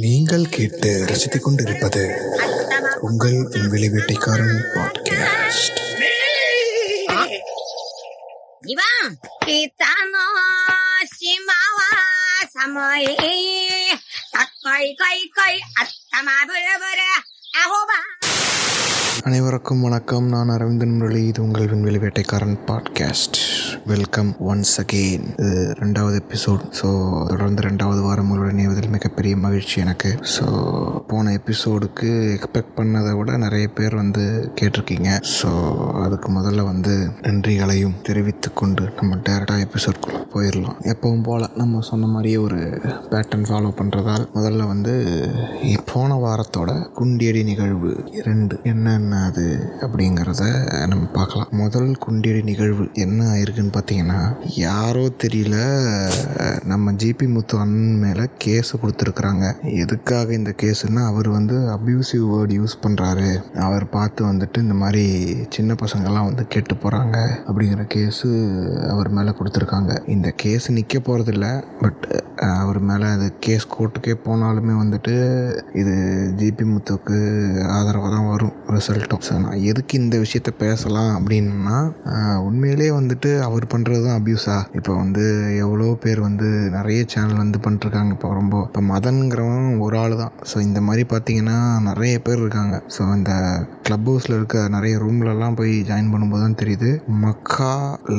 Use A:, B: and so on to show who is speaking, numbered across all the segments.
A: நீங்கள் கேட்டு ரசித்துக் கொண்டிருப்பது உங்கள் விண்வெளி வேட்டைக்காரன் பாட்காஸ்ட்
B: கை கை கை அத்தமா புற புற அஹோபா
A: அனைவருக்கும் வணக்கம். நான் அரவிந்தன் முரளி. இது உங்கள் விண்வெளி வேட்டைக்காரன் பாட்காஸ்ட் வெல்கம் ஒன்ஸ் அகெயின் இது ரெண்டாவது எபிசோட் ஸோ தொடர்ந்து ரெண்டாவது வாரம் உங்களோட இணைவதில் மிகப்பெரிய மகிழ்ச்சி எனக்கு. ஸோ போன எபிசோடுக்கு எக்ஸ்பெக்ட் பண்ணதை விட நிறைய பேர் வந்து கேட்டிருக்கீங்க. ஸோ அதுக்கு முதல்ல வந்து நன்றிகளையும் தெரிவித்து கொண்டு நம்ம டேரெக்டாக எபிசோட்குள்ளே போயிடலாம். எப்பவும் போல் நம்ம சொன்ன மாதிரியே ஒரு பேட்டர்ன் ஃபாலோ பண்ணுறதால் முதல்ல வந்து போன வாரத்தோட குண்டியடி நிகழ்வு இரண்டு. என்னென்ன அது அப்படிங்கிறத நம்ம பார்க்கலாம். முதல் குண்டியடி நிகழ்வு என்ன ஆயிருக்குன்னு பார்த்தீங்கன்னா யாரோ தெரியல நம்ம ஜிபி முத்து அண்ணன் மேலே கேஸ் கொடுத்துருக்குறாங்க. எதுக்காக இந்த கேஸுன்னா அவர் வந்து அப்யூசிவ் வேர்டு யூஸ் பண்ணுறாரு அவர் பார்த்து வந்துட்டு இந்த மாதிரி சின்ன பசங்கள்லாம் வந்து கெட்டு போகிறாங்க அப்படிங்கிற கேஸு அவர் மேலே கொடுத்துருக்காங்க. இந்த கேஸ் நிற்க போகிறதில்ல பட் அவர் மேலே அது கேஸ் கோர்ட்டுக்கே போனாலுமே வந்துட்டு இது ஜிபி முத்துக்கு ஆதரவாக தான் வரும். ரிசல்ட் ரிசல்ட்டும் ஸோ நான் எதுக்கு இந்த விஷயத்த பேசலாம் அப்படின்னா உண்மையிலே வந்துட்டு அவர் பண்ணுறது தான் அப்யூஸா இப்போ வந்து எவ்வளோ பேர் வந்து நிறைய சேனல் வந்து பண்ணிருக்காங்க இப்போ ரொம்ப இப்போ மதன்கிறவன் ஒரு ஆள் தான். ஸோ இந்த மாதிரி பார்த்தீங்கன்னா நிறைய பேர் இருக்காங்க. ஸோ இந்த க்ளப் ஹவுஸில் இருக்க நிறைய ரூம்லலாம் போய் ஜாயின் பண்ணும்போது தான் தெரியுது. மக்கா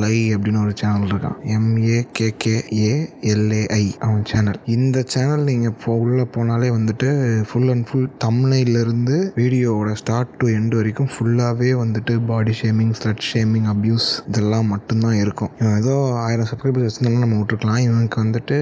A: லை அப்படின்னு ஒரு சேனல் இருக்கான். எம்ஏகேகேஏஎல்ஏஐ அவன் சேனல் இந்த சேனல் நீங்கள் இப்போ உள்ளே போனாலே வந்துட்டு ஃபுல் அண்ட் ஃபுல் தம்னையிலேருந்து வீடியோவோட ஸ்டார்ட் டு எண்ட் வரைக்கும் ஃபுல்லாகவே வந்துட்டு body shaming slut shaming abuse இதெல்லாம் மட்டும்தான் இருக்கும். ஏதோ ஆயிரம் சப்ஸ்கிரைபர்ஸ் வச்சுருந்தாலும் நம்ம விட்டுருக்கலாம். இவனுக்கு வந்துட்டு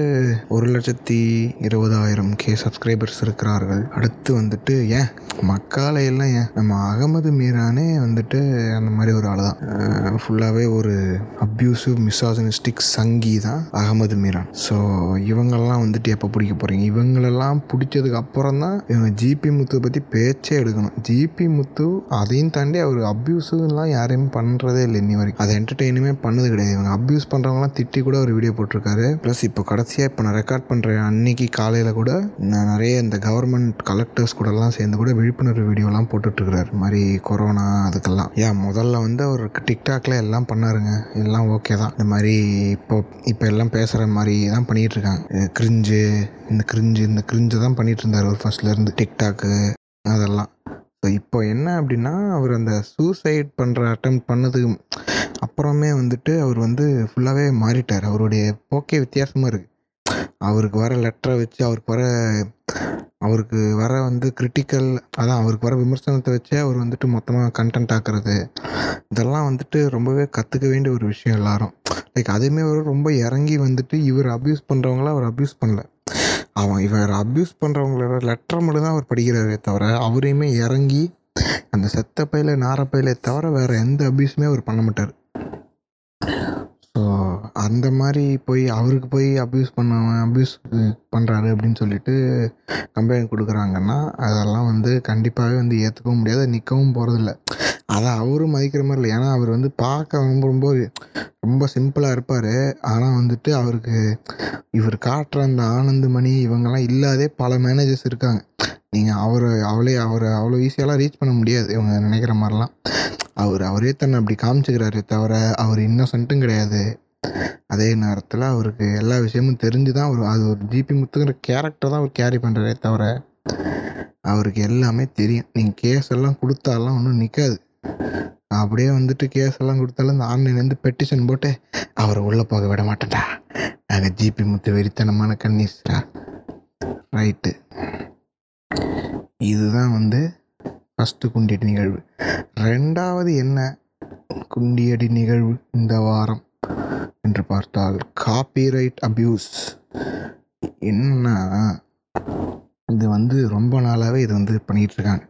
A: ஒரு லட்சத்தி இருபதாயிரம் கே சப்ஸ்கிரைபர்ஸ் இருக்கிறார்கள். அடுத்து வந்துட்டு ஏன்? மக்காலையெல்லாம் ஏன்? நம்ம அகமது மீரானே வந்துட்டு அந்த மாதிரி ஒரு ஆள் தான் ஃபுல்லாகவே ஒரு அப்யூசிவ் மிசாசனிஸ்டிக் சங்கி தான் அகமது மீரான். ஸோ இவங்கெல்லாம் வந்துட்டு எப்போ பிடிக்க போகிறீங்க இவங்களெல்லாம் பிடிச்சதுக்கு அப்புறம் தான் இவங்க ஜிபி முத்து பற்றி பேச்சே எடுக்கணும். ஜிபி முத்து அதையும் தாண்டி அவர் அப்யூஸுலாம் யாரையுமே பண்ணுறதே இல்லை இன்னி வரைக்கும். அதை என்டர்டெயினுமே பண்ணது கிடையாது. இவங்க அப்யூஸ் பண்ணுறவங்களாம் திட்டி கூட ஒரு வீடியோ போட்டிருக்காரு. ப்ளஸ் இப்போ கடைசியாக இப்போ நான் ரெக்கார்ட் பண்ணுற அன்னைக்கு காலையில் கூட நான் நிறைய இந்த கவர்மெண்ட் கலெக்டர்ஸ் கூடலாம் சேர்ந்து கூட விழிப்புணர்வு வீடியோலாம் போட்டுட்ருக்கிறாரு மாதிரி கொரோனா அதுக்கெல்லாம். ஏன் முதல்ல வந்து அவர் டிக்டாக்ல எல்லாம் பண்ணாருங்க. எல்லாம் ஓகே தான். இந்த மாதிரி இப்போ இப்போ எல்லாம் பேசுகிற மாதிரி தான் பண்ணிகிட்டு இருக்காங்க கிரிஞ்சு இந்த கிரிஞ்சு இந்த கிரிஞ்சு தான் பண்ணிகிட்டு இருந்தார் அவர் ஃபர்ஸ்ட்லேருந்து டிக்டாக்கு அதெல்லாம். ஸோ இப்போ என்ன அப்படின்னா அவர் அந்த சூசைட் பண்ணுற அட்டம் பண்ணதுக்கு அப்புறமே வந்துட்டு அவர் வந்து ஃபுல்லாகவே மாறிட்டார். அவருடைய போக்கே வித்தியாசமாக இருக்குது அவருக்கு வர லெட்டரை வச்சு அவருக்கு வர அவருக்கு வர வந்து கிரிட்டிக்கல் அதான் அவருக்கு வர விமர்சனத்தை வச்சே அவர் வந்துட்டு மொத்தமாக கண்டென்ட் ஆக்குறது. இதெல்லாம் வந்துட்டு ரொம்பவே கற்றுக்க வேண்டிய ஒரு விஷயம் எல்லாரும். லைக் அதுவுமே அவர் ரொம்ப இறங்கி வந்துட்டு இவர் அப்யூஸ் பண்ணுறவங்கள அவர் அப்யூஸ் பண்ணல. அவன் இவர் அப்யூஸ் பண்ணுறவங்களோட லெட்டரை மட்டும் தான் அவர் படிக்கிறாரே தவிர அவரையுமே இறங்கி அந்த செத்த பையில நார பையில தவிர வேறு எந்த அப்யூஸுமே அவர் பண்ண மாட்டார். அந்த மாதிரி போய் அவருக்கு போய் அப்யூஸ் பண்ணவன் அப்யூஸ் பண்ணுறாரு அப்படின்னு சொல்லிட்டு கம்ப்ளைண்ட் கொடுக்குறாங்கன்னா அதெல்லாம் வந்து கண்டிப்பாகவே வந்து ஏற்றுக்கவும் முடியாது நிற்கவும் போகிறதில்ல அதை அவரும் மதிக்கிற மாதிரி இல்லை. ஏன்னா அவர் வந்து பார்க்க ரொம்ப ரொம்ப ரொம்ப சிம்பிளாக இருப்பார். ஆனால் வந்துட்டு அவருக்கு இவர் காட்டுற அந்த ஆனந்தமணி இவங்கெல்லாம் இல்லாதே பல மேனேஜர்ஸ் இருக்காங்க. நீங்கள் அவர் அவளே அவர் அவ்வளோ ஈஸியாலாம் ரீச் பண்ண முடியாது இவங்க நினைக்கிற மாதிரிலாம். அவர் அவரே தன்னை அப்படி காமிச்சுக்கிறாரு தவிர அவர் இன்னசென்ட்டும் கிடையாது. அதே நேரத்தில் அவருக்கு எல்லா விஷயமும் தெரிஞ்சு தான் அவர் அது ஒரு ஜிபி முத்துங்கிற கேரக்டர் தான் அவர் கேரி பண்ணுறாரே தவிர அவருக்கு எல்லாமே தெரியும். நீங்கள் கேஸ் எல்லாம் கொடுத்தாலாம் ஒன்றும் நிற்காது அப்படியே வந்துட்டு கேஸ் எல்லாம் கொடுத்தாலும் இந்த ஆன்லைன்லேருந்து பெட்டிஷன் போட்டு அவரை உள்ளே போக விட மாட்டேன்டா. நாங்கள் ஜிபி முத்து வெறித்தனமான கன்னிஸ்டா ரைட்டு இதுதான் வந்து ஃபஸ்ட்டு குண்டியடி நிகழ்வு. ரெண்டாவது என்ன குண்டியடி நிகழ்வு இந்த வாரம்? என்று பார்த்தால் காப்பிரைட் அப்யூஸ் என்னன்னா இது வந்து ரொம்ப நாளாகவே இது வந்து பண்ணிகிட்டு இருக்காங்க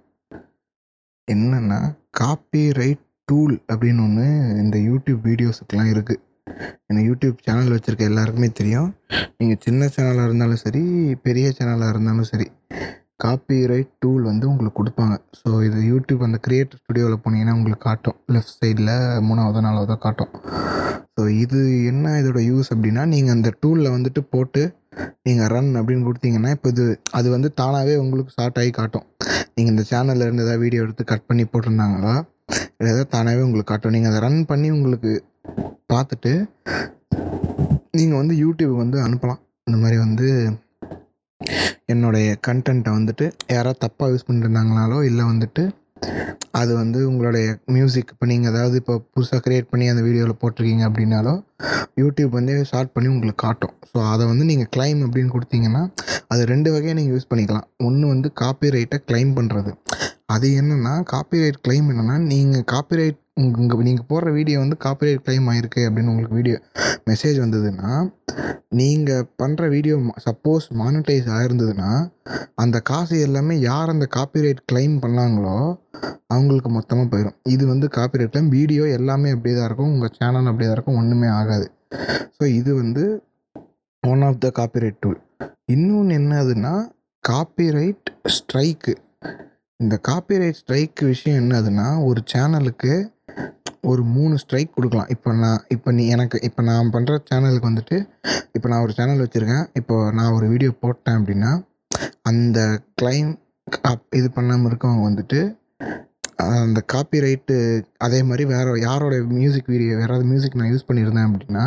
A: காப்பிரைட் டூல் அப்படின்னு ஒன்று இந்த யூடியூப் வீடியோஸுக்கெலாம் இருக்குது ஏன்னா யூடியூப் சேனல் வச்சுருக்க எல்லாருக்குமே தெரியும். நீங்கள் சின்ன சேனலாக இருந்தாலும் சரி பெரிய சேனலாக இருந்தாலும் சரி காப்பிரைட் டூல் வந்து உங்களுக்கு கொடுப்பாங்க. ஸோ இது யூடியூப் அந்த க்ரியேட்டர் ஸ்டுடியோவில் போனீங்கன்னா உங்களுக்கு காட்டும். லெஃப்ட் சைடில் மூணாவதோ நாலாவதோ காட்டும். ஸோ இது என்ன இதோட யூஸ் அப்படின்னா நீங்கள் அந்த டூலில் வந்துட்டு போட்டு நீங்கள் ரன் அப்படின்னு கொடுத்தீங்கன்னா இப்போ இது அது வந்து தானாகவே உங்களுக்கு ஷார்ட் ஆகி காட்டும். நீங்கள் இந்த சேனலில் இருந்து ஏதாவது வீடியோ எடுத்து கட் பண்ணி போட்டிருந்தாங்களா? இல்லை ஏதாவது தானாகவே உங்களுக்கு காட்டும். நீங்கள் அதை ரன் பண்ணி உங்களுக்கு பார்த்துட்டு நீங்கள் வந்து யூடியூப் வந்து அனுப்பலாம். இந்த மாதிரி வந்து என்னுடைய கண்டென்ட்டை வந்துட்டு யாராவது தப்பாக யூஸ் பண்ணியிருந்தாங்கனாலோ இல்லை வந்துட்டு அது வந்து உங்களுடைய மியூசிக் இப்போ நீங்கள் ஏதாவது இப்போ புதுசாக க்ரியேட் பண்ணி அந்த வீடியோவில் போட்டிருக்கீங்க அப்படின்னாலோ யூடியூப் வந்து ஷார்ட் பண்ணி உங்களுக்கு காட்டும். ஸோ அதை வந்து நீங்கள் கிளைம் அப்படின்னு கொடுத்தீங்கன்னா அது ரெண்டு வகையாக நீங்கள் யூஸ் பண்ணிக்கலாம். ஒன்று வந்து காப்பி ரைட்டை கிளைம் பண்ணுறது அது என்னென்னா காப்பிரைட் கிளைம் என்னென்னா நீங்கள் காப்பிரைட் உங்கள் நீங்கள் போடுற வீடியோ வந்து காப்பிரைட் கிளைம் ஆயிருக்கு அப்படின்னு உங்களுக்கு வீடியோ மெசேஜ் வந்ததுன்னா நீங்கள் பண்ணுற வீடியோ சப்போஸ் மானிட்டைஸ் ஆயிருந்ததுன்னா அந்த காசு எல்லாமே யார் அந்த காப்பிரைட் கிளைம் பண்ணாங்களோ அவங்களுக்கு மொத்தமாக போயிடும் இது வந்து காப்பிரைட் கிளைம் வீடியோ எல்லாமே அப்படியே தான் இருக்கும். உங்கள் சேனல் அப்படியே தான் இருக்கும். ஒன்றுமே ஆகாது. ஸோ இது வந்து one of the copyright tool இன்னொன்று என்னதுன்னா காப்பிரைட் ஸ்ட்ரைக்கு இந்த காப்பிரைட் ஸ்ட்ரைக் விஷயம் என்னதுன்னா ஒரு சேனலுக்கு ஒரு மூணு ஸ்ட்ரைக் கொடுக்கலாம். இப்போ நான் இப்போ நீ எனக்கு இப்போ நான் பண்ணுற சேனலுக்கு வந்துட்டு இப்போ நான் ஒரு சேனல் வச்சுருக்கேன். இப்போ நான் ஒரு வீடியோ போட்டேன் அப்படின்னா அந்த கிளைம் இது பண்ணாமல் இருக்கவங்க வந்துட்டு அந்த காப்பிரைட்டு அதே மாதிரி வேறு யாரோட மியூசிக் வீடியோ யாராவது மியூசிக் நான் யூஸ் பண்ணியிருந்தேன் அப்படின்னா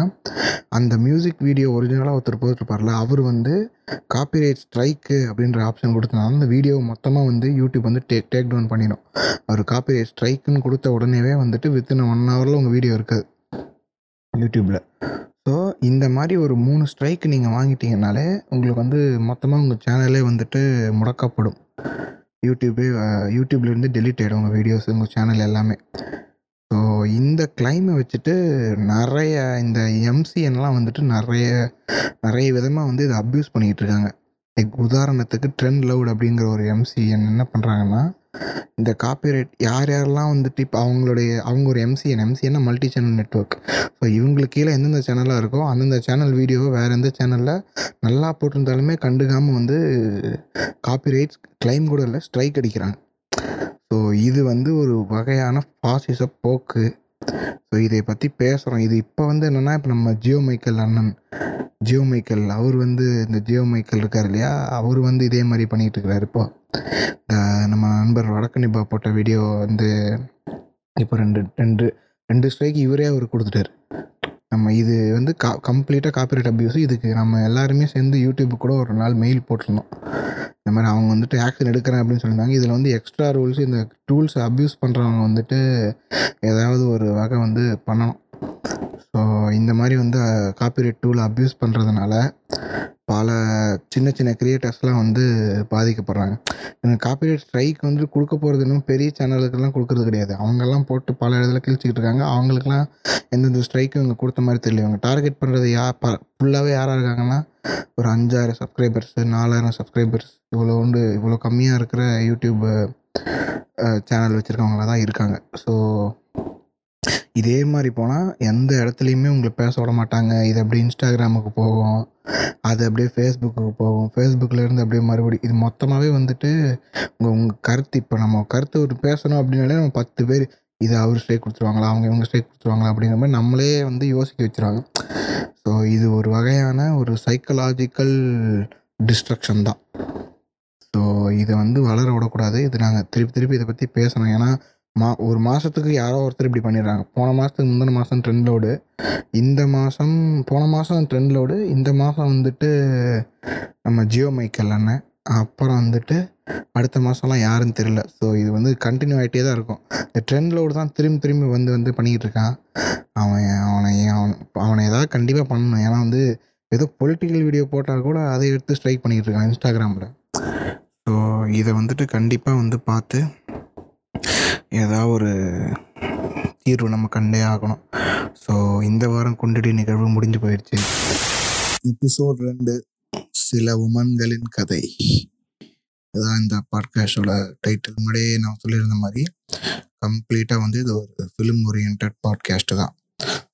A: அந்த மியூசிக் வீடியோ ஒரிஜினலாக ஒருத்தர் போட்டிருப்பார்ல அவர் வந்து காப்பிரைட் ஸ்ட்ரைக்கு அப்படின்ற ஆப்ஷன் கொடுத்தனால அந்த வீடியோ மொத்தமாக வந்து யூடியூப் வந்து டேக் டேக் டவுன் பண்ணிடும் அவர் காப்பிரைட் ஸ்ட்ரைக்குன்னு கொடுத்த உடனேவே வந்துட்டு வித்தின் ஒன் ஹவரில் உங்கள் வீடியோ இருக்காது. யூடியூப்பில் ஸோ இந்த மாதிரி ஒரு மூணு ஸ்ட்ரைக்கு நீங்கள் வாங்கிட்டீங்கனாலே உங்களுக்கு வந்து மொத்தமாக உங்கள் சேனலே வந்துட்டு முடக்கப்படும். யூடியூபே யூடியூப்லேருந்து டெலிட் ஆகிடும் உங்கள் வீடியோஸ் உங்கள் சேனல் எல்லாமே. ஸோ இந்த கிளைமை வச்சுட்டு நிறைய இந்த எம்சிஎன்லாம் வந்துட்டு நிறைய நிறைய விதமாக வந்து இதை அப்யூஸ் பண்ணிக்கிட்டு இருக்காங்க. லைக் உதாரணத்துக்கு ட்ரெண்ட் லவுட் அப்படிங்கிற ஒரு எம்சிஎன் என்ன பண்ணுறாங்கன்னா இந்த காப்பிரைட் யார் யாரெல்லாம் வந்துட்டு இப்போ அவங்களுடைய அவங்க ஒரு எம்சிஎன் எம்சிஎன்னா மல்டி சேனல் நெட்ஒர்க் ஸோ இவங்களுக்கு கீழே எந்தெந்த சேனலாக இருக்கோ அந்தந்த சேனல் வீடியோவை வேறு எந்த சேனலில் நல்லா போட்டிருந்தாலுமே கண்டுக்காமல் வந்து காப்பிரைட்ஸ் கிளைம் கூட இல்லை ஸ்ட்ரைக் அடிக்கிறாங்க. ஸோ இது வந்து ஒரு வகையான பாசிச போக்கு. ஸோ இதை பற்றி பேசுகிறோம் இது இப்போ வந்து என்னென்னா இப்போ நம்ம ஜியோ மைக்கேல் அண்ணன் ஜியோ மைக்கேல் அவர் வந்து இந்த ஜியோ மைக்கேல் இருக்கார் இல்லையா? அவர் வந்து இதே மாதிரி பண்ணிகிட்டு இருக்கிறார் இப்போ. நம்ம நண்பர் வடக்கு நிபா போட்ட வீடியோ வந்து இப்போ ரெண்டு ரெண்டு ரெண்டு ஸ்ட்ரைக் இவரே அவர் கொடுத்துட்டாரு. நம்ம இது வந்து கா கம்ப்ளீட்டாக காப்பிரைட் அப்யூஸ் இதுக்கு நம்ம எல்லாருமே சேர்ந்து யூடியூப் கூட ஒரு நாள் மெயில் போட்டிருந்தோம். இந்த மாதிரி அவங்க வந்துட்டு ஆக்ஷன் எடுக்கிறேன் அப்படின்னு சொல்லியிருந்தாங்க. இதில் வந்து எக்ஸ்ட்ரா ரூல்ஸ் இந்த டூல்ஸை அப்யூஸ் பண்ணுறவங்க வந்துட்டு ஏதாவது ஒரு வகை வந்து பண்ணணும். ஸோ இந்த மாதிரி வந்து காப்பிரைட் டூல் அப்யூஸ் பண்ணுறதுனால பல சின்ன சின்ன கிரியேட்டர்ஸ்லாம் வந்து பாதிக்கப்படுறாங்க. இவங்க காப்பிரைட் ஸ்ட்ரைக் வந்து கொடுக்க போகிறது இன்னும் பெரிய சேனலுக்கெல்லாம் கொடுக்கறது கிடையாது. அவங்கெல்லாம் போட்டு பல இடத்துல கிழிச்சிக்கிட்டு இருக்காங்க. அவங்களுக்குலாம் எந்தெந்த ஸ்ட்ரைக்கும் இவங்க கொடுத்த மாதிரி தெரியல. இவங்க டார்கெட் பண்ணுறது யா ப ஃபுல்லாகவே யாராக இருக்காங்கன்னா ஒரு அஞ்சாயிரம் சப்ஸ்கிரைபர்ஸு நாலாயிரம் சப்ஸ்கிரைபர்ஸ் இவ்வளோ உண்டு இவ்வளோ கம்மியாக இருக்கிற யூடியூப் சேனல் வச்சுருக்கவங்கள தான் இருக்காங்க. ஸோ இதே மாதிரி போனால் எந்த இடத்துலையுமே உங்களை பேச விட மாட்டாங்க. இது அப்படியே இன்ஸ்டாகிராமுக்கு போகும். அது அப்படியே ஃபேஸ்புக்கு போகும். ஃபேஸ்புக்கில் அப்படியே மறுபடியும் இது மொத்தமாகவே வந்துட்டு உங்கள் உங்கள் கருத்து. இப்போ நம்ம கருத்து ஒரு பேசணும் அப்படின்னாலே நம்ம பத்து பேர் இது அவர் ஸ்ட்ரைக் கொடுத்துருவாங்களா? அவங்க இவங்க ஸ்ட்ரைக் கொடுத்துருவாங்களா? அப்படிங்கிற மாதிரி நம்மளே வந்து யோசிக்க வச்சுருவாங்க. ஸோ இது ஒரு வகையான ஒரு சைக்கலாஜிக்கல் டிஸ்ட்ரக்ஷன் தான். ஸோ இதை வந்து வளர விடக்கூடாது. இது நாங்கள் திருப்பி திருப்பி இதை பற்றி பேசணும். ஏன்னா மா ஒரு மாதத்துக்கு யாரோ ஒருத்தர் இப்படி பண்ணிடுறாங்க. போன மாதத்துக்கு முந்தின மாதம் ட்ரெண்ட் லோடு இந்த மாதம் போன மாதம் ட்ரெண்ட் லோடு இந்த மாதம் வந்துட்டு நம்ம ஜியோ மைக்கேல் அண்ணன். அப்புறம் வந்துட்டு அடுத்த மாதம்லாம் யாருன்னு தெரியல. ஸோ இது வந்து கண்டினியூ ஆகிட்டே தான் இருக்கும். இந்த ட்ரெண்ட் லோடு தான் திரும்பி திரும்பி வந்து வந்து பண்ணிக்கிட்டு இருக்கான். அவன் அவனை அவன் அவனை ஏதாவது கண்டிப்பாக பண்ணணும். ஏன்னா வந்து ஏதோ பொலிட்டிக்கல் வீடியோ போட்டால் கூட அதை எடுத்து ஸ்ட்ரைக் பண்ணிகிட்டு இருக்கான் இன்ஸ்டாகிராமில் ஸோ இதை வந்துட்டு கண்டிப்பாக வந்து பார்த்து ஏதாவது ஒரு தீர்வு நம்ம கண்டே ஆகணும். ஸோ இந்த வாரம் குண்டடி நிகழ்வு முடிஞ்சு போயிடுச்சு எபிசோட் ரெண்டு சில உமன்களின் கதை. இதுதான் இந்த பாட்காஸ்டோட டைட்டில் முன்னாடியே நான் சொல்லியிருந்த மாதிரி கம்ப்ளீட்டாக வந்து இது ஒரு ஃபிலிம் ஓரியன்ட் பாட்காஸ்ட்டு தான்.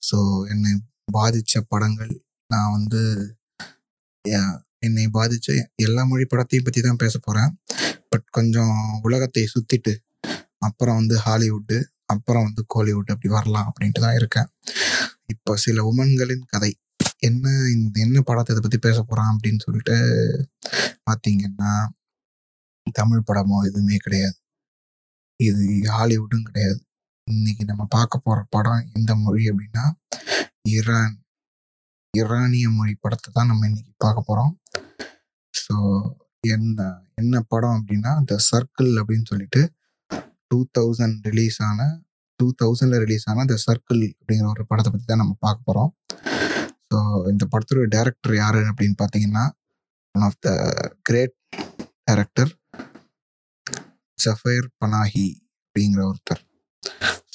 A: ஸோ என்னை பாதித்த படங்கள் நான் வந்து என்னை பாதித்த எல்லா மொழி படத்தையும் பற்றி தான் பேச போகிறேன் பட் கொஞ்சம் உலகத்தை சுற்றிட்டு அப்புறம் வந்து ஹாலிவுட்டு அப்புறம் வந்து கோலிவுட் அப்படி வரலாம் அப்படின்ட்டு தான் இருக்கேன். இப்போ சில உமன்களின் கதை. என்ன இந்த என்ன படத்தை இதை பற்றி பேச போகிறான் அப்படின்னு சொல்லிட்டு பார்த்தீங்கன்னா தமிழ் படமோ எதுவுமே கிடையாது. இது ஹாலிவுட்டும் கிடையாது. இன்னைக்கு நம்ம பார்க்க போகிற படம் எந்த மொழி அப்படின்னா ஈரான் ஈரானிய மொழி படத்தை தான் நம்ம இன்னைக்கு பார்க்க போகிறோம் ஸோ என்ன என்ன படம் அப்படின்னா த சர்க்கிள் அப்படின்னு சொல்லிட்டு டூ தௌசண்ட் ரிலீஸ் ஆன டூ தௌசண்டில் ரிலீஸ் ஆன த சர்க்கிள் அப்படிங்கிற ஒரு படத்தை பற்றி தான் நம்ம பார்க்க போகிறோம் ஸோ இந்த படத்தோட டேரக்டர் யார் அப்படின்னு பார்த்தீங்கன்னா one of the great director Jafar Panahi அப்படிங்கிற ஒருத்தர்.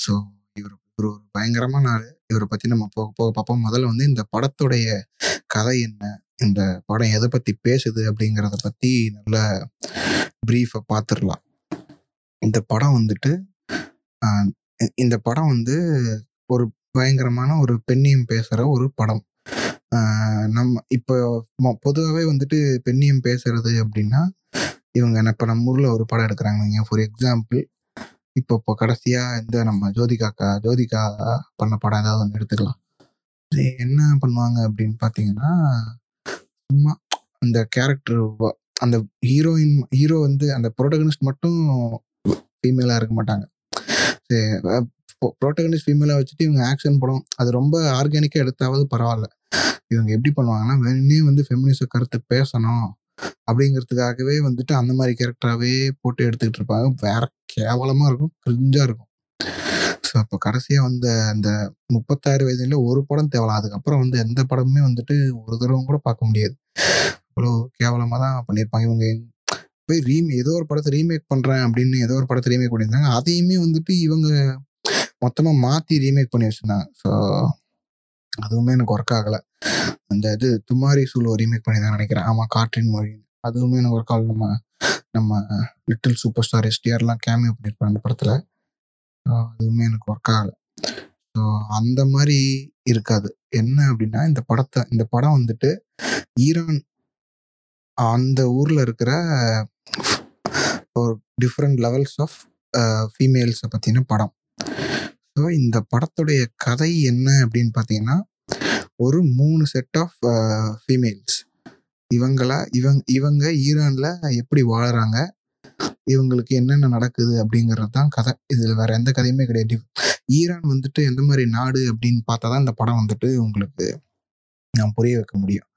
A: ஸோ இவர் இவர் ஒரு பயங்கரமான ஆள். இவரை பற்றி நம்ம போக போக பார்ப்போம். முதல்ல வந்து இந்த படத்துடைய கதை என்ன? இந்த படம் எதை பற்றி பேசுது அப்படிங்கிறத பற்றி நல்ல ப்ரீஃபை பார்த்துடலாம். இந்த படம் வந்துட்டு இந்த படம் வந்து ஒரு பயங்கரமான ஒரு பெண்ணியம் பேசுகிற ஒரு படம். நம்ம இப்போ பொதுவாகவே வந்துட்டு பெண்ணியம் பேசுறது அப்படின்னா இவங்க இப்போ நம்ம ஊரில் ஒரு படம் எடுக்கிறாங்க. ஃபார் எக்ஸாம்பிள் இப்போ இப்போ கடைசியாக இந்த நம்ம ஜோதிகாக்கா ஜோதிகா பண்ண படம் ஏதாவது ஒன்று எடுத்துக்கலாம். என்ன பண்ணுவாங்க அப்படின்னு பார்த்தீங்கன்னா சும்மா அந்த கேரக்டர் அந்த ஹீரோயின் ஹீரோ வந்து அந்த ப்ரோட்டகனிஸ்ட் மட்டும் ஃபீமேலாக இருக்க மாட்டாங்க. ப்ரோட்டகனிஸ்ட் ஃபீமேலாக வச்சுட்டு இவங்க ஆக்ஷன் படம் அது ரொம்ப ஆர்கானிக்காக எடுத்தாவது பரவாயில்ல. இவங்க எப்படி பண்ணுவாங்கன்னா வேணுன்னே வந்து ஃபெமினிச கருத்து பேசணும் அப்படிங்கிறதுக்காகவே வந்துட்டு அந்த மாதிரி கேரக்டராகவே போட்டு எடுத்துக்கிட்டு இருப்பாங்க. வேற கேவலமாக இருக்கும் கிரிஞ்சாக இருக்கும். ஸோ அப்போ கடைசியாக வந்த அந்த முப்பத்தாறு வயதுல ஒரு படம் தேவலாம். அதுக்கப்புறம் வந்து எந்த படமுமே வந்துட்டு ஒரு தடவை கூட பார்க்க முடியாது. அவ்வளோ கேவலமாக தான் பண்ணியிருப்பாங்க இவங்க. போய் ரீம் ஏதோ ஒரு படத்தை ரீமேக் பண்ணுறேன் அப்படின்னு ஏதோ ஒரு படத்தை ரீமேக் பண்ணியிருந்தாங்க. அதையுமே வந்துட்டு இவங்க மொத்தமாக மாற்றி ரீமேக் பண்ணி வச்சுருந்தாங்க. ஸோ அதுவுமே எனக்கு ஒர்க் ஆகலை. அந்த இது துமாரி சூலோ ரீமேக் பண்ணி தான் நினைக்கிறேன். ஆமாம் காற்றின் மொழி. அதுவுமே எனக்கு ஒர்க் ஆகல. நம்ம நம்ம லிட்டில் சூப்பர் ஸ்டார் எஸ்டிஆர்லாம் கேமியோ பண்ணியிருப்பேன் அந்த படத்தில். அதுவுமே எனக்கு ஒர்க் ஆகலை. ஸோ அந்த மாதிரி இருக்காது. என்ன அப்படின்னா இந்த படத்தை இந்த படம் வந்துட்டு ஈரான் அந்த ஊரில் இருக்கிற ஒரு டிஃப்ரெண்ட் லெவல்ஸ் ஆஃப் ஃபீமேல்ஸை பற்றின படம். ஸோ இந்த படத்துடைய கதை என்ன அப்படின்னு பார்த்தீங்கன்னா ஒரு மூணு செட் ஆஃப் ஃபீமேல்ஸ் இவங்களா இவங் இவங்க ஈரானில் எப்படி வாழ்கிறாங்க இவங்களுக்கு என்னென்ன நடக்குது அப்படிங்கிறது தான் கதை. இதில் வேற எந்த கதையுமே கிடையாது. ஈரான் வந்துட்டு எந்த மாதிரி நாடு அப்படின்னு பார்த்தா தான் இந்த படம் வந்துட்டு உங்களுக்கு நான் புரிய வைக்க முடியும்.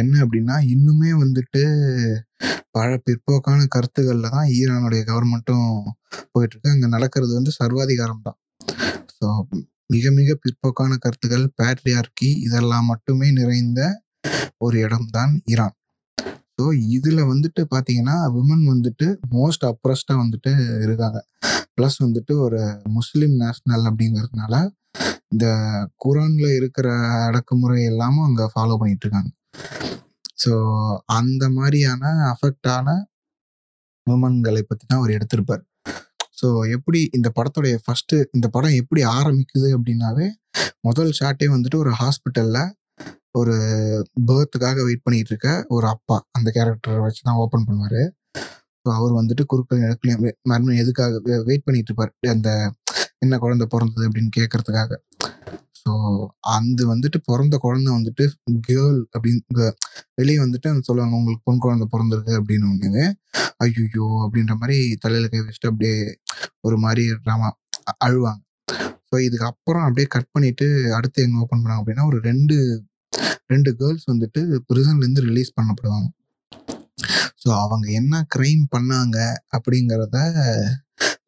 A: என்ன அப்படின்னா இன்னுமே வந்துட்டு பல பிற்போக்கான கருத்துக்கள்ல தான் ஈரானுடைய கவர்மெண்ட்டும் போயிட்டு இருக்கு அங்கே நடக்கிறது வந்து சர்வாதிகாரம் தான். ஸோ மிக மிக பிற்போக்கான கருத்துக்கள் பேட்ரியார்கி இதெல்லாம் மட்டுமே நிறைந்த ஒரு இடம்தான் ஈரான். ஸோ இதில் வந்துட்டு பார்த்தீங்கன்னா விமன் வந்துட்டு மோஸ்ட் அப்ரஸ்டாக வந்துட்டு இருக்காங்க. ப்ளஸ் வந்துட்டு ஒரு முஸ்லீம் நேஷனல் அப்படிங்கிறதுனால இந்த குரான்ல இருக்கிற அடக்குமுறை எல்லாமும் அங்கே ஃபாலோ பண்ணிட்டு இருக்காங்க ஸோ அந்த மாதிரியான அஃபெக்டான விமன்களை பற்றி தான் அவர் எடுத்திருப்பார். ஸோ எப்படி இந்த படத்துடைய ஃபஸ்ட்டு இந்த படம் எப்படி ஆரம்பிக்குது அப்படின்னாவே முதல் ஷாட்டே வந்துட்டு ஒரு ஹாஸ்பிட்டல்ல ஒரு பேர்த்துக்காக வெயிட் பண்ணிட்டு இருக்க ஒரு அப்பா அந்த கேரக்டரை வச்சு தான் ஓப்பன் பண்ணுவாரு. ஸோ அவர் வந்துட்டு குறுக்கள் இடத்துலையும் மறுபடியும் எதுக்காக வெயிட் பண்ணிட்டு இருப்பார் அந்த என்ன குழந்தை பிறந்தது அப்படின்னு கேட்கறதுக்காக. ஸோ அந்த வந்துட்டு பிறந்த குழந்தை வந்துட்டு கேர்ள் அப்படின்னு வெளியே வந்துட்டு சொல்லுவாங்க உங்களுக்கு பொன் குழந்தை பிறந்திருக்கு அப்படின்னு ஒன்று ஐயோ அப்படின்ற மாதிரி தலையில கை வச்சுட்டு அப்படியே ஒரு மாதிரி ட்ராமா அழுவாங்க. ஸோ இதுக்கப்புறம் அப்படியே கட் பண்ணிட்டு அடுத்து எங்க ஓப்பன் பண்ணாங்க அப்படின்னா ஒரு ரெண்டு ரெண்டு கேர்ள்ஸ் வந்துட்டு பிரிசன்லேருந்து ரிலீஸ் பண்ணப்படுவாங்க. ஸோ அவங்க என்ன க்ரைம் பண்ணாங்க அப்படிங்கிறத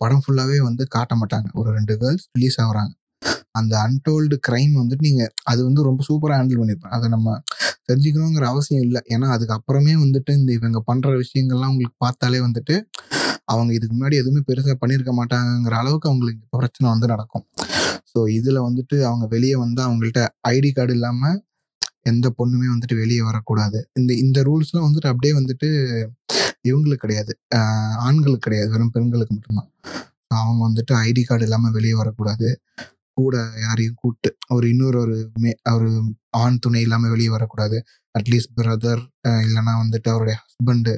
A: படம் ஃபுல்லாகவே வந்து காட்ட மாட்டாங்க. ஒரு ரெண்டு கேர்ள்ஸ் ரிலீஸ் ஆகுறாங்க. அந்த அன்டோல்டு க்ரைம் வந்துட்டு நீங்கள் அது வந்து ரொம்ப சூப்பராக ஹேண்டில் பண்ணியிருப்பாங்க அதை நம்ம தெரிஞ்சுக்கணுங்கிற அவசியம் இல்லை. ஏன்னா அதுக்கப்புறமே வந்துட்டு இந்த இவங்க பண்ணுற விஷயங்கள்லாம் உங்களுக்கு பார்த்தாலே வந்துட்டு அவங்க இதுக்கு முன்னாடி எதுவுமே பெருசாக பண்ணியிருக்க மாட்டாங்கங்கிற அளவுக்கு அவங்களுக்கு பிரச்சனை வந்து நடக்கும். ஸோ இதில் வந்துட்டு அவங்க வெளியே வந்து அவங்கள்ட்ட ஐடி கார்டு இல்லாமல் எந்த பொண்ணுமே வந்துட்டு வெளியே வரக்கூடாது. இந்த இந்த ரூல்ஸ்லாம் வந்துட்டு அப்படியே வந்துட்டு இவங்களுக்கு கிடையாது. ஆண்களுக்கு கிடையாது. வெறும் பெண்களுக்கு மட்டும்தான். அவங்க வந்துட்டு ஐடி கார்டு இல்லாமல் வெளியே வரக்கூடாது. கூட யாரையும் கூப்பிட்டு அவர் இன்னொரு ஒரு மே ஒரு ஆண் துணை இல்லாமல் வெளியே வரக்கூடாது. அட்லீஸ்ட் பிரதர் இல்லைன்னா வந்துட்டு அவருடைய ஹஸ்பண்டு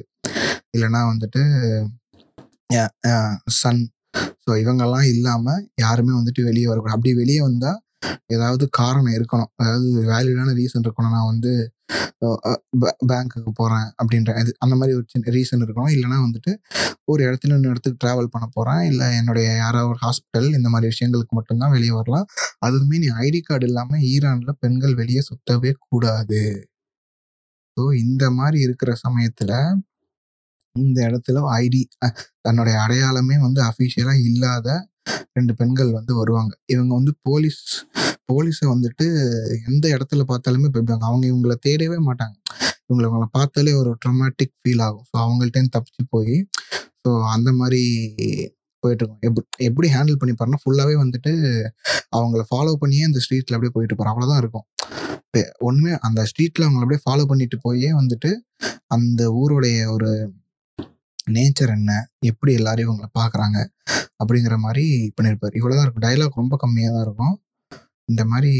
A: இல்லைன்னா வந்துட்டு சன் ஸோ இவங்கெல்லாம் இல்லாமல் யாருமே வந்துட்டு வெளியே வரக்கூடாது. அப்படி வெளியே வந்தால் ஏதாவது காரணம் இருக்கணும். அதாவது வேல்யூடான ரீசன் இருக்கணும் நான் வந்து பேங்க்குக்கு போகிறேன் அப்படின்ற இது அந்த மாதிரி ஒரு சின்ன ரீசன் இருக்கணும். இல்லைனா வந்துட்டு ஒரு இடத்துல இன்னொரு இடத்துக்கு ட்ராவல் பண்ண போகிறேன் இல்லை என்னுடைய யாராவது ஒரு ஹாஸ்பிட்டல் இந்த மாதிரி விஷயங்களுக்கு மட்டும்தான் வெளியே வரலாம். அதுவுமே நீ ஐடி கார்டு இல்லாமல் ஈரானில் பெண்கள் வெளியே சுத்தவே கூடாது. ஸோ இந்த மாதிரி இருக்கிற சமயத்தில் இந்த இடத்துல ஐடி தன்னுடைய அடையாளமே வந்து அஃபிஷியலாக இல்லாத ரெண்டு பெண்கள் வந்து வருவாங்க. இவங்க வந்து போலீஸ் போலீஸை வந்துட்டு எந்த இடத்துல பார்த்தாலுமே போய்ப்பாங்க அவங்க இவங்கள தேடவே மாட்டாங்க. இவங்களை அவங்கள பார்த்தாலே ஒரு ட்ரமாட்டிக் ஃபீல் ஆகும். ஸோ அவங்கள்ட்டேருந்து தப்பிச்சு போய் ஸோ அந்த மாதிரி போயிட்டு இருக்கோம். எப்படி எப்படி ஹேண்டில் பண்ணிப்பாருன்னா ஃபுல்லாகவே வந்துட்டு அவங்கள ஃபாலோ பண்ணியே அந்த ஸ்ட்ரீட்டில் அப்படியே போயிட்டு போகிறோம் அவ்வளோதான் இருக்கும். ஒன்றுமே அந்த ஸ்ட்ரீட்டில் அவங்கள அப்படியே ஃபாலோ பண்ணிட்டு போயே வந்துட்டு அந்த ஊருடைய ஒரு நேச்சர் என்ன? எப்படி எல்லாரையும் இவங்களை பார்க்குறாங்க? அப்படிங்கிற மாதிரி பண்ணியிருப்பார். இவ்வளோதான் இருக்கும். டைலாக் ரொம்ப கம்மியாக தான் இருக்கும். இந்த மாதிரி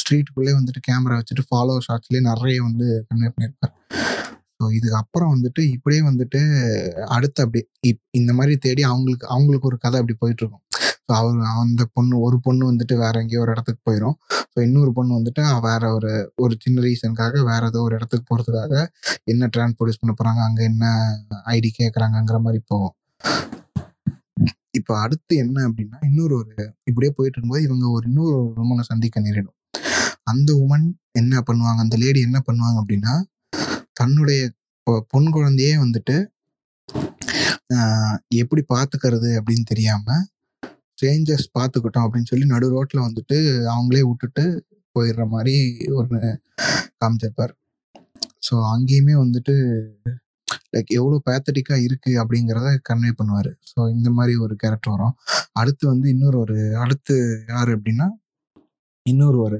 A: ஸ்ட்ரீட்டுக்குள்ளே வந்துட்டு கேமரா வச்சுட்டு ஃபாலோ ஷாட்ஸ்லேயே நிறைய வந்து கன்வே பண்ணியிருப்பார். ஸோ இதுக்கு அப்புறம் வந்துட்டு இப்படியே வந்துட்டு அடுத்து அப்படி இப் இந்த மாதிரி தேடி அவங்களுக்கு அவங்களுக்கு ஒரு கதை அப்படி போயிட்டுருக்கும் ஸோ அவர் அந்த பொண்ணு ஒரு பொண்ணு வந்துட்டு வேற எங்கேயோ ஒரு இடத்துக்கு போயிடும் ஸோ இன்னொரு பொண்ணு வந்துட்டு வேற ஒரு ஒரு சின்ன ரீசனுக்காக வேற ஏதோ ஒரு இடத்துக்கு போகிறதுக்காக என்ன டிரான்ஸ்போர்ட் பண்ண போகிறாங்க அங்கே என்ன ஐடி கேட்குறாங்கங்கிற மாதிரி போகும். இப்போ அடுத்து என்ன அப்படின்னா இன்னொரு ஒரு இப்படியே போயிட்டு இருக்கும்போது இவங்க ஒரு இன்னொரு உமனை சந்திக்க நேரிடும். அந்த உமன் என்ன பண்ணுவாங்க அந்த லேடி என்ன பண்ணுவாங்க அப்படின்னா தன்னுடைய பொன் குழந்தையே வந்துட்டு எப்படி பார்த்துக்கிறது அப்படின்னு தெரியாம சேஞ்சஸ் பார்த்துக்கிட்டோம் அப்படின்னு சொல்லி நடு ரோட்டில் வந்துட்டு அவங்களே விட்டுட்டு போயிடுற மாதிரி ஒன்று காமிச்சிருப்பார். ஸோ அங்கேயுமே வந்துட்டு லைக் எவ்வளோ பேத்தட்டிக்காக இருக்குது அப்படிங்கிறத கன்வே பண்ணுவார். ஸோ இந்த மாதிரி ஒரு கேரக்டர் வரும். அடுத்து வந்து இன்னொரு ஒரு அடுத்து யார் அப்படின்னா இன்னொரு ஒரு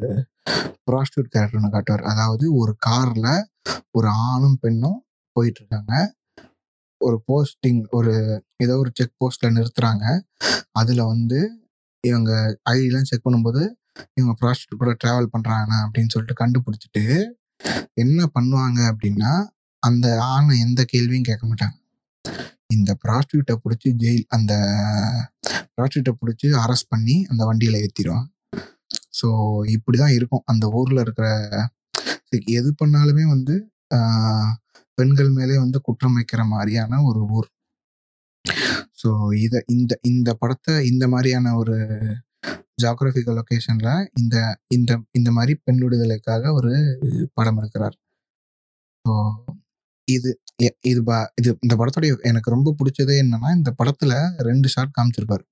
A: ப்ராஸ்டியூட் கேரக்டர் ஒன்று காட்டுவார். அதாவது ஒரு காரில் ஒரு ஆணும் பெண்ணும் போயிட்டு இருக்காங்க. ஒரு போஸ்டிங் ஒரு ஏதோ ஒரு செக் போஸ்ட்ல நிறுத்துறாங்க. அதில் வந்து இவங்க ஐடிலாம் செக் பண்ணும்போது இவங்க ப்ராஸ்டியூட் கூட ட்ராவல் பண்ணுறாங்க அப்படின்னு சொல்லிட்டு கண்டுபிடிச்சிட்டு என்ன பண்ணுவாங்க அப்படின்னா அந்த ஆணை எந்த கேள்வியும் கேட்க மாட்டாங்க. இந்த ப்ராஸ்டியூட்டை பிடிச்சி ஜெயில் அந்த ப்ராஸ்டியூட்டை பிடிச்சி அரெஸ்ட் பண்ணி அந்த வண்டியில் ஏற்றிடுவாங்க ஸோ இப்படி தான் இருக்கும். அந்த ஊரில் இருக்கிற எது பண்ணாலுமே வந்து பெண்கள் மேலே வந்து குற்றம் வைக்கிற மாதிரியான ஒரு ஊர். ஸோ இதை இந்த இந்த படத்தை இந்த மாதிரியான ஒரு ஜாகிரபிக்கல் லொக்கேஷனில் இந்த இந்த இந்த மாதிரி பெண் விடுதலைக்காக ஒரு படம் எடுக்கிறார். ஸோ இது இது இது இந்த படத்துடைய எனக்கு ரொம்ப பிடிச்சதே என்னன்னா இந்த படத்துல ரெண்டு ஷாட் காமிச்சிருப்பாரு.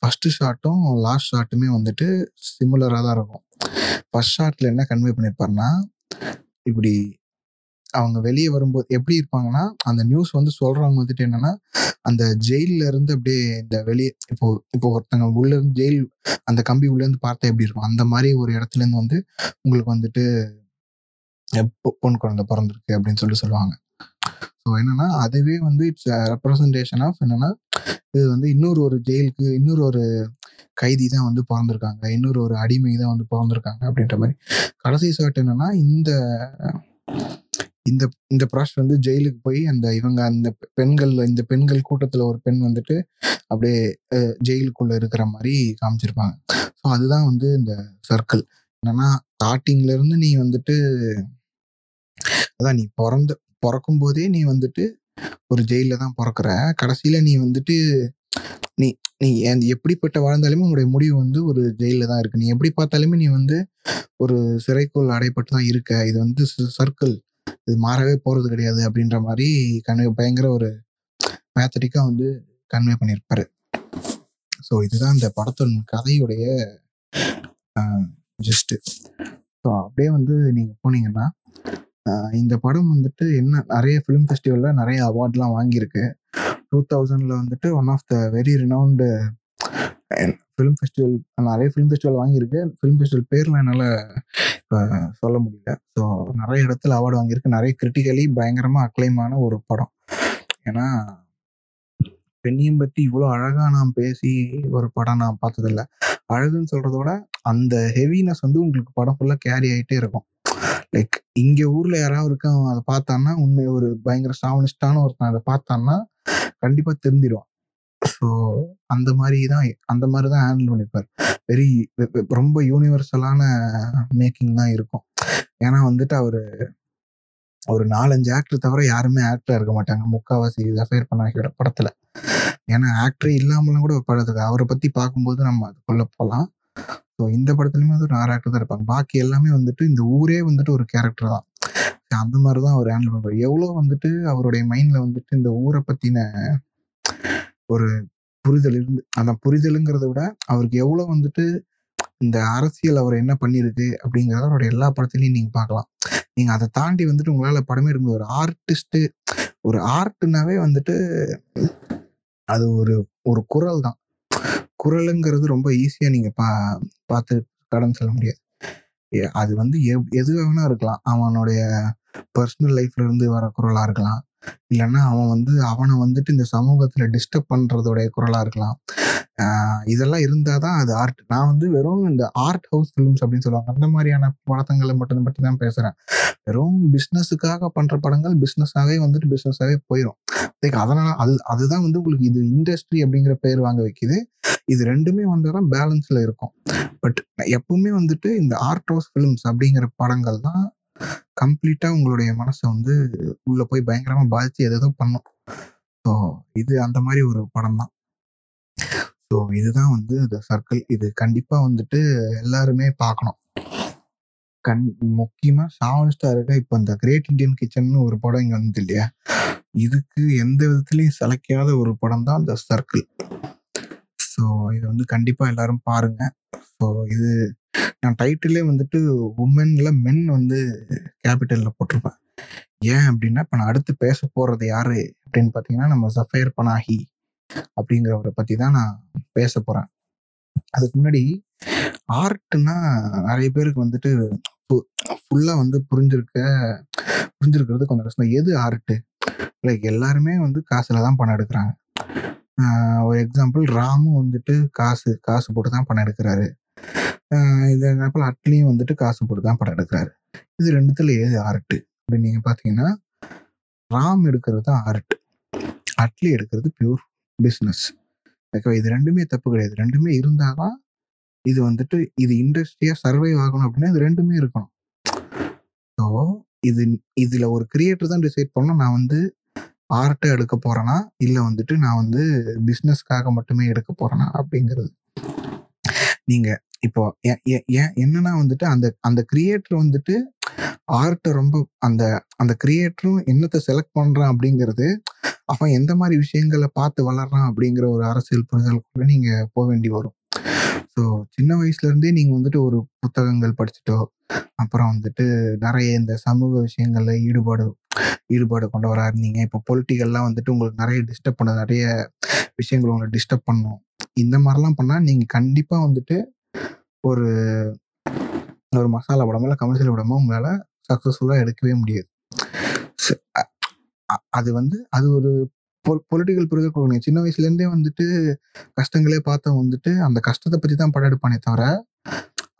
A: ஃபர்ஸ்ட் ஷாட்டும் லாஸ்ட் ஷாட்டுமே வந்துட்டு சிமிலராக தான் இருக்கும். ஃபர்ஸ்ட் ஷாட்ல என்ன கன்வே பண்ணியிருப்பாருன்னா இப்படி அவங்க வெளியே வரும்போது எப்படி இருப்பாங்கன்னா அந்த நியூஸ் வந்து சொல்றவங்க வந்துட்டு என்னன்னா அந்த ஜெயில இருந்து அப்படியே இந்த வெளியே இப்போ இப்போ ஒருத்தங்க உள்ள இருந்து ஜெயில் அந்த கம்பி உள்ள இருந்து பார்த்தா எப்படி இருக்கும்? அந்த மாதிரி ஒரு இடத்துல இருந்து வந்து உங்களுக்கு வந்துட்டு பொன் குழந்தை பிறந்திருக்கு அப்படின்னு சொல்லி சொல்லுவாங்க. ஸோ என்னன்னா அதுவே வந்து இட்ஸ் ரெப்ரசன்டேஷன் ஆஃப் என்னன்னா இது வந்து இன்னொரு ஒரு ஜெயிலுக்கு இன்னொரு ஒரு கைதி தான் வந்து பிறந்திருக்காங்க. இன்னொரு ஒரு அடிமை தான் வந்து பிறந்திருக்காங்க அப்படின்ற மாதிரி. கடைசி ஷாட் என்னன்னா இந்த இந்த இந்த ப்ராசஸ் வந்து ஜெயிலுக்கு போய் அந்த இவங்க அந்த பெண்கள் இந்த பெண்கள் கூட்டத்தில் ஒரு பெண் வந்துட்டு அப்படியே ஜெயிலுக்குள்ள இருக்கிற மாதிரி காமிச்சிருப்பாங்க. ஸோ அதுதான் வந்து இந்த சர்க்கிள் என்னன்னா ஸ்டார்டிங்ல இருந்து நீ வந்துட்டு அதான் நீ பிறந்த பிறக்கும் போதே நீ வந்துட்டு ஒரு ஜெயில தான் பிறக்கிற. கடைசியில நீ வந்துட்டு நீ நீ எப்படிப்பட்ட வாழ்ந்தாலுமே உன்னுடைய முடிவு வந்து ஒரு ஜெயில தான் இருக்கு. நீ எப்படி பார்த்தாலுமே நீ வந்து ஒரு சிறைக்குள் அடைப்பட்டு தான் இருக்க. இது வந்து சர்க்கிள் இது மாறவே போறது கிடையாது அப்படின்ற மாதிரி கன்வே பயங்கர ஒரு மேத்தடிக்கா வந்து கன்வே பண்ணியிருப்பாரு. ஸோ இதுதான் இந்த படத்தின் கதையுடைய ஜஸ்ட்டு ஸோ அப்படியே வந்து நீங்கள் போனீங்கன்னா இந்த படம் வந்துட்டு என்ன நிறைய ஃபிலிம் ஃபெஸ்டிவலில் நிறைய அவார்ட்லாம் வாங்கியிருக்கு. டூ தௌசண்டில் வந்துட்டு one of the very renowned film festival நிறைய ஃபிலிம் ஃபெஸ்டிவல் வாங்கியிருக்கு. ஃபிலிம் ஃபெஸ்டிவல் பேர்லாம் என்னால் இப்போ சொல்ல முடியல. ஸோ நிறைய இடத்துல அவார்டு வாங்கியிருக்கு. நிறைய கிரிட்டிக்கலி பயங்கரமாக அக்ளைமான ஒரு படம். ஏன்னா பெண்ணியம் பற்றி இவ்வளோ அழகாக நான் பேசி ஒரு படம் நான் பார்த்ததில்ல. அழகுன்னு சொல்கிறத விட அந்த ஹெவினஸ் வந்து உங்களுக்கு படம் ஃபுல்லாக கேரி ஆகிட்டே இருக்கும். லைக் இங்கே ஊரில் யாராவது இருக்கான் அதை பார்த்தான்னா உண்மை ஒரு பயங்கர சாவனிஸ்டான ஒருத்தன் அதை பார்த்தான்னா கண்டிப்பாக தெரிஞ்சிடுவான் ஸோ அந்த மாதிரி தான் அந்த மாதிரி தான் ஹேண்டில் பண்ணியிருப்பார் வெரி ரொம்ப யூனிவர்சலான மேக்கிங் தான் இருக்கும். ஏன்னா வந்துட்டு அவர் ஒரு நாலஞ்சு ஆக்டர் தவிர யாருமே ஆக்டர் இருக்க மாட்டாங்க. முக்காவாசி அஃபேர் பண்ணாகியோட படத்துல. ஏன்னா ஆக்டரே இல்லாமலாம் கூட படத்துக்கு அவரை பத்தி பார்க்கும்போது நம்ம அதுக்குள்ள போகலாம் ஸோ இந்த படத்துலயுமே வந்து ஒரு ஆறு ஆக்டர் தான் இருப்பாங்க. பாக்கி எல்லாமே வந்துட்டு இந்த ஊரே வந்துட்டு ஒரு கேரக்டர் தான். அந்த மாதிரி தான் அவர் ஹேண்டில் பண்ணுவார் எவ்வளோ வந்துட்டு அவருடைய மைண்ட்ல வந்துட்டு இந்த ஊரை பத்தின ஒரு புரிதல் இருந்து அந்த புரிதலுங்கிறத விட அவருக்கு எவ்வளோ வந்துட்டு இந்த அரசியல் அவர் என்ன பண்ணியிருக்கு அப்படிங்கிறத அவருடைய எல்லா படத்துலையும் நீங்க பார்க்கலாம். நீங்க அதை தாண்டி வந்துட்டு உங்களால படமே எடுக்க ஒரு ஆர்டிஸ்ட் ஒரு ஆர்ட்னாவே வந்துட்டு அது ஒரு ஒரு குரல் தான். குரலுங்கிறது ரொம்ப ஈஸியா நீங்க பா பார்த்து கடன் சொல்ல முடியாது. அது வந்து எவ்- எது வேணா இருக்கலாம். அவனுடைய பர்சனல் லைஃப்ல இருந்து வர குரலா இருக்கலாம். இல்லைன்னா அவன் வந்து அவனை வந்துட்டு இந்த சமூகத்துல டிஸ்டர்ப் பண்றதோடைய குரலா இருக்கலாம். ஆஹ் இதெல்லாம் இருந்தாதான் அது ஆர்ட் நான் வந்து வெறும் இந்த ஆர்ட் ஹவுஸ் ஃபிலிம்ஸ் அப்படின்னு சொல்லுவாங்க. அந்த மாதிரியான படத்தங்களை மட்டும் பற்றி தான் பேசுறேன். வெறும் பிஸ்னஸுக்காக பண்ற படங்கள் பிஸ்னஸாகவே வந்துட்டு பிஸ்னஸாகவே போயிடும் லைக் அதனால அது அதுதான் வந்து உங்களுக்கு இது இண்டஸ்ட்ரி அப்படிங்கிற பேர் வாங்க வைக்குது. இது ரெண்டுமே வந்தாதான் பேலன்ஸ்ல இருக்கும். பட் எப்பவுமே வந்துட்டு இந்த ஆர்ட் ஹவுஸ் ஃபிலிம்ஸ் அப்படிங்கிற படங்கள் தான் கம்ப்ளீட்டா உங்களுடைய மனசை வந்து உள்ள போய் பயங்கரமா பாதித்து எதோ பண்ணும். ஸோ இது அந்த மாதிரி ஒரு படம் தான் ஸோ இதுதான் வந்து த சர்க்கிள். இது கண்டிப்பா வந்துட்டு எல்லாருமே பார்க்கணும் கண் முக்கியமா ஷாவனிஸ்டா இருக்க இப்போ இந்த கிரேட் இந்தியன் கிச்சன் ஒரு படம் இங்கே வந்து இல்லையா? இதுக்கு எந்த விதத்துலயும் சிலைக்காத ஒரு படம் தான் த சர்க்கிள். ஸோ இதை வந்து கண்டிப்பாக எல்லாரும் பாருங்க. ஸோ இது நான் டைட்டிலே வந்துட்டு உமன்ல மென் வந்து கேபிட்டலில் போட்டிருப்பேன். ஏன் அப்படின்னா இப்போ நான் அடுத்து பேச போகிறது யாரு அப்படின்னு பார்த்தீங்கன்னா நம்ம ஜஃபேர் பனாஹி அப்படிங்கிறவரை பற்றி தான் நான் பேச போகிறேன் அதுக்கு முன்னாடி ஆர்ட்னா நிறைய பேருக்கு வந்துட்டு ஃபுல்லாக வந்து புரிஞ்சிருக்க புரிஞ்சிருக்கிறது கொஞ்சம் கஷ்டம். எது ஆர்ட்டு லைக் எல்லாருமே வந்து காசில் தான் பணம் எடுக்கிறாங்க. ஒரு எக்ஸாம்பிள் ராமும் வந்துட்டு காசு காசு போட்டு தான் பணம் எடுக்கிறாரு. இது எக்ஸாம்பிள் அட்லியும் வந்துட்டு காசு போட்டு தான் படம் எடுக்கிறாரு. இது ரெண்டுத்துல ஏது ஆர்ட் அப்படின்னு நீங்க பாத்தீங்கன்னா ராம் எடுக்கிறது தான் ஆர்ட் அட்லி எடுக்கிறது பியூர் பிஸ்னஸ் இது ரெண்டுமே தப்பு கிடையாது. ரெண்டுமே இருந்தாதான் இது வந்துட்டு இது இண்டஸ்ட்ரியா சர்வைவ் ஆகணும் அப்படின்னா இது ரெண்டுமே இருக்கணும். ஸோ இது இதுல ஒரு கிரியேட்டர் தான் டிசைட் பண்ணணும். நான் வந்து ஆர்ட்டை எடுக்க போறேனா? இல்லை வந்துட்டு நான் வந்து பிஸ்னஸ்க்காக மட்டுமே எடுக்க போறேனா? அப்படிங்கிறது. நீங்க இப்போ ஏன் என்னன்னா வந்துட்டு அந்த அந்த கிரியேட்டர் வந்துட்டு ஆர்ட்டை ரொம்ப அந்த அந்த கிரியேட்டரும் என்னத்தை செலக்ட் பண்றான் அப்படிங்கிறது அவன் எந்த மாதிரி விஷயங்களை பார்த்து வளர்றான் அப்படிங்கிற ஒரு அரசியல் புரிதலுக்குள்ள நீங்க போக வேண்டி வரும். ஸோ சின்ன வயசுல இருந்தே நீங்க வந்துட்டு ஒரு புத்தகங்கள் படிச்சுட்டோ அப்புறம் வந்துட்டு நிறைய இந்த சமூக விஷயங்கள்ல ஈடுபாடு ஈடுபாடு கொண்டவராக இருந்தீங்க. இப்போ பொலிட்டிக்கல்லாம் வந்துட்டு உங்களுக்கு நிறைய டிஸ்டர்ப் பண்ண நிறைய விஷயங்கள் உங்களை டிஸ்டர்ப் பண்ணும். இந்த மாதிரிலாம் பண்ணால் நீங்கள் கண்டிப்பாக வந்துட்டு ஒரு ஒரு மசாலா படமோ இல்லை கமர்ஷியல் படமோ உங்களால் சக்ஸஸ்ஃபுல்லாக எடுக்கவே முடியாது. அது வந்து அது ஒரு பொலிட்டிக்கல் புரிதல் கொடுக்கணும் சின்ன வயசுலேருந்தே வந்துட்டு கஷ்டங்களே பார்த்தவன் வந்துட்டு அந்த கஷ்டத்தை பற்றி தான் படம் எடுப்பானே தவிர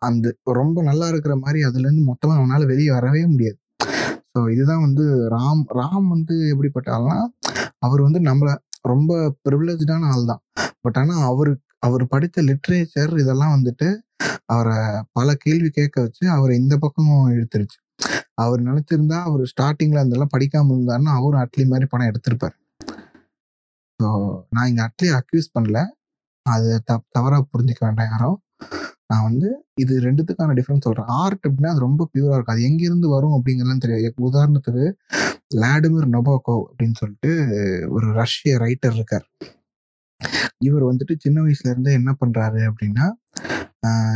A: அந்த ரொம்ப நல்லா இருக்கிற மாதிரி அதுலேருந்து மொத்தமாக அவனால் வெளியே வரவே முடியாது. ஸோ இதுதான் வந்து ராம் ராம் வந்து எப்படிப்பட்ட ஆள்னா அவர் வந்து நம்மளை ரொம்ப ப்ரிவிலேஜான ஆள் தான் பட் ஆனால் அவரு அவர் படித்த லிட்ரேச்சர் இதெல்லாம் வந்துட்டு அவரை பல கேள்வி கேட்க வச்சு அவரை இந்த பக்கமும் எடுத்துருச்சு அவர் நினைச்சிருந்தா அவர் ஸ்டார்டிங்ல அதெல்லாம் படிக்காம இருந்தாருன்னா அவரும் அட்லி மாதிரி பணம் எடுத்திருப்பார். ஸோ நான் இங்கே அட்லி அக்யூஸ் பண்ணல. அது த தவறாக புரிஞ்சுக்க வேண்டாம் யாரும் நான் வந்து இது ரெண்டுத்துக்கான டிஃப்ரென்ஸ் சொல்கிறேன் ஆர்ட் அப்படின்னா அது ரொம்ப பியூராக இருக்கும். அது எங்கேருந்து வரும் அப்படிங்கிறதுலாம் தெரியாது. உதாரணத்துக்கு விளாடிமிர் நொபாக்கோ அப்படின்னு சொல்லிட்டு ஒரு ரஷ்ய ரைட்டர் இருக்கார். இவர் வந்துட்டு சின்ன வயசுல இருந்தே என்ன பண்றாரு அப்படின்னா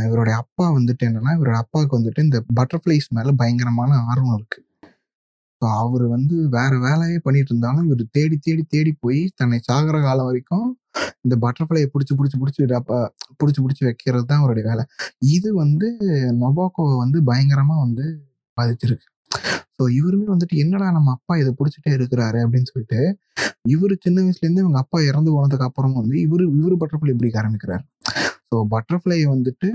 A: இவருடைய அப்பா வந்துட்டு என்னன்னா இவரோட அப்பாவுக்கு வந்துட்டு இந்த பட்டர்ஃப்ளைஸ் மேல பயங்கரமான ஆர்வம் இருக்கு. ஸோ அவர் வந்து வேற வேலையே பண்ணிட்டு இருந்தாலும் இவர் தேடி தேடி தேடி போய் தன்னை சாகிற காலம் வரைக்கும் இந்த பட்டர்ஃப்ளையை பிடிச்சி பிடிச்சி பிடிச்சி பிடிச்சி பிடிச்சி வைக்கிறது தான் அவருடைய வேலை. இது வந்து நொபாக்கோவை வந்து பயங்கரமாக வந்து பாதிச்சிருக்கு. ஸோ இவருமே வந்துட்டு என்னடா நம்ம அப்பா இதை பிடிச்சிட்டே இருக்கிறாரு அப்படின்னு சொல்லிட்டு இவர் சின்ன வயசுலேருந்து இவங்க அப்பா இறந்து போனதுக்கு அப்புறம் வந்து இவரு இவரு பட்டர்ஃப்ளை பிடிக்க ஆரம்பிக்கிறார். ஸோ பட்டர்ஃப்ளை வந்துட்டு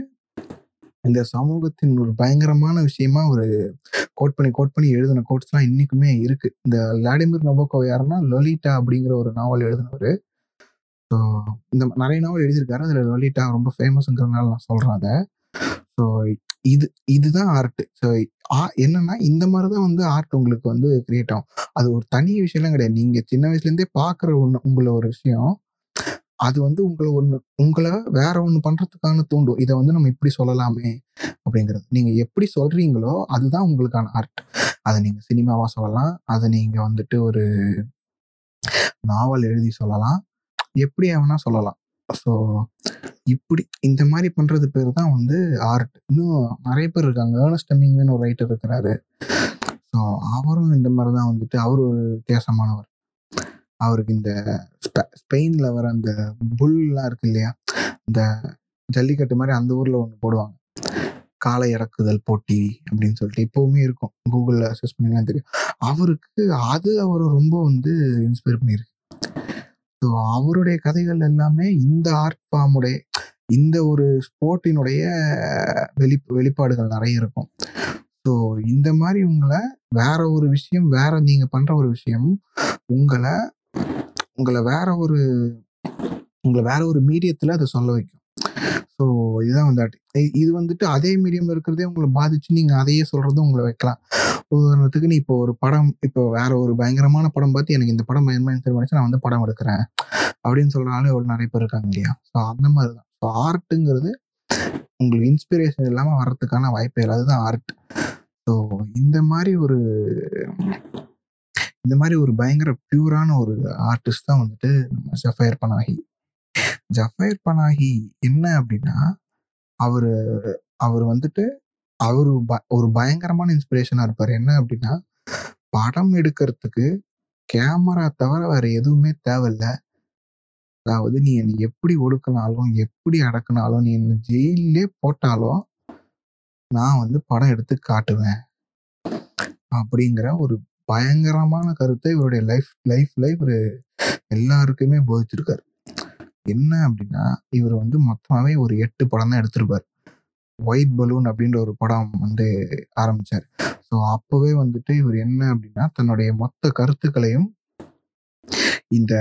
A: இந்த சமூகத்தின் ஒரு பயங்கரமான விஷயமா ஒரு கோட் பண்ணி கோட் பண்ணி எழுதின கோட்ஸ்லாம் இன்னைக்குமே இருக்கு. இந்த விளாடிமிர் நபோக்கோ யாருன்னா லொலிட்டா அப்படிங்கிற ஒரு நாவல் எழுதினவர். ஸோ இந்த நிறைய நாவல் எழுதியிருக்காரு. அதில் லொலிட்டா ரொம்ப ஃபேமஸ்ங்கிறதுனால நான் சொல்கிறேன் அதை. ஸோ இது இதுதான் ஆர்ட் ஸோ என்னன்னா இந்த மாதிரி தான் வந்து ஆர்ட் உங்களுக்கு வந்து கிரியேட் ஆகும். அது ஒரு தனி விஷயம்லாம் கிடையாது. நீங்கள் சின்ன வயசுலேருந்தே பார்க்குற ஒன்று உங்களை ஒரு விஷயம். அது வந்து உங்களை ஒன்று உங்களை வேற ஒன்று பண்ணுறதுக்கான தூண்டும். இதை வந்து நம்ம இப்படி சொல்லலாமே அப்படிங்கிறது. நீங்கள் எப்படி சொல்கிறீங்களோ அதுதான் உங்களுக்கான ஆர்ட் அதை நீங்கள் சினிமாவாக சொல்லலாம். அதை நீங்கள் வந்துட்டு ஒரு நாவல் எழுதி சொல்லலாம். எப்படி வேணா சொல்லலாம். ஸோ இப்படி இந்த மாதிரி பண்ணுறது பேர் தான் வந்து ஆர்ட் இன்னும் நிறைய பேர் இருக்காங்க. ஏர்னஸ்ட் ஹெமிங்வேன்னு ஒரு ரைட்டர் இருக்கிறாரு. ஸோ அவரும் இந்த மாதிரி தான் வந்துட்டு அவர் ஒரு வித்தியாசமானவர். அவருக்கு இந்த ஸ்பெயின்ல வர அந்த புல்லாம் இருக்கு இல்லையா? இந்த ஜல்லிக்கட்டு மாதிரி அந்த ஊர்ல ஒன்று போடுவாங்க. காளை இறக்குதல் போட்டி அப்படின்னு சொல்லிட்டு இப்போவுமே இருக்கும். கூகுளில் சர்ச் பண்ணிங்கன்னா தெரியும். அவருக்கு அது அவரை ரொம்ப வந்து இன்ஸ்பயர் பண்ணியிருக்கு. ஸோ அவருடைய கதைகள் எல்லாமே இந்த ஆர்ட் ஃபார்முடைய இந்த ஒரு ஸ்போர்ட்டினுடைய வெளி வெளிப்பாடுகள் நிறைய இருக்கும். ஸோ இந்த மாதிரி உங்களை வேற ஒரு விஷயம் வேற நீங்க பண்ற ஒரு விஷயம் உங்களை உங்களை வேற ஒரு உங்களை வேற ஒரு மீடியத்தில் அதை சொல்ல வைக்கும். ஸோ இதுதான் வந்து இது வந்துட்டு அதே மீடியமில் இருக்கிறதே உங்களை பாதிச்சு நீங்கள் அதையே சொல்றதும் உங்களை வைக்கலாம். உதாரணத்துக்கு நீ இப்போ ஒரு படம் இப்போ வேற ஒரு பயங்கரமான படம் பார்த்து எனக்கு இந்த படம் பயங்கரமாக இன்ஸ்பயர் நான் வந்து படம் எடுக்கிறேன். அப்படின்னு சொல்றாலும் ஒரு நிறைய பேர் இருக்காங்க இல்லையா? ஸோ அந்த மாதிரி தான் ஸோ ஆர்ட்டுங்கிறது உங்களுக்கு இன்ஸ்பிரேஷன் இல்லாமல் வர்றதுக்கான வாய்ப்பே இல்லை. அதுதான் ஆர்ட் ஸோ இந்த மாதிரி ஒரு இந்த மாதிரி ஒரு பயங்கர பியூரான ஒரு ஆர்டிஸ்ட் தான் வந்துட்டு நம்ம செஃபயர் பண்ணாகி ஜஃபயர் பனாஹி என்ன அப்படின்னா அவரு அவர் வந்துட்டு அவர் ஒரு பயங்கரமான இன்ஸ்பிரேஷனா இருப்பார். என்ன அப்படின்னா படம் எடுக்கிறதுக்கு கேமரா தவிர வேற எதுவுமே தேவையில்ல. அதாவது நீ என்னை எப்படி ஒடுக்கினாலும் எப்படி அடக்குனாலும் நீ என்ன ஜெயிலே போட்டாலும் நான் வந்து படம் எடுத்து காட்டுவேன். அப்படிங்கிற ஒரு பயங்கரமான கருத்தை இவருடைய லைஃப் லைஃப்ல இவர் எல்லாருக்குமே போதிச்சிருக்காரு. என்ன அப்படின்னா இவர் வந்து மொத்தமாவே ஒரு எட்டு படம் தான் எடுத்திருப்பார். ஒயிட் பலூன் அப்படின்ற ஒரு படம் வந்து ஆரம்பிச்சார். ஸோ அப்பவே வந்துட்டு இவர் என்ன அப்படின்னா தன்னுடைய மொத்த கருத்துக்களையும் இந்த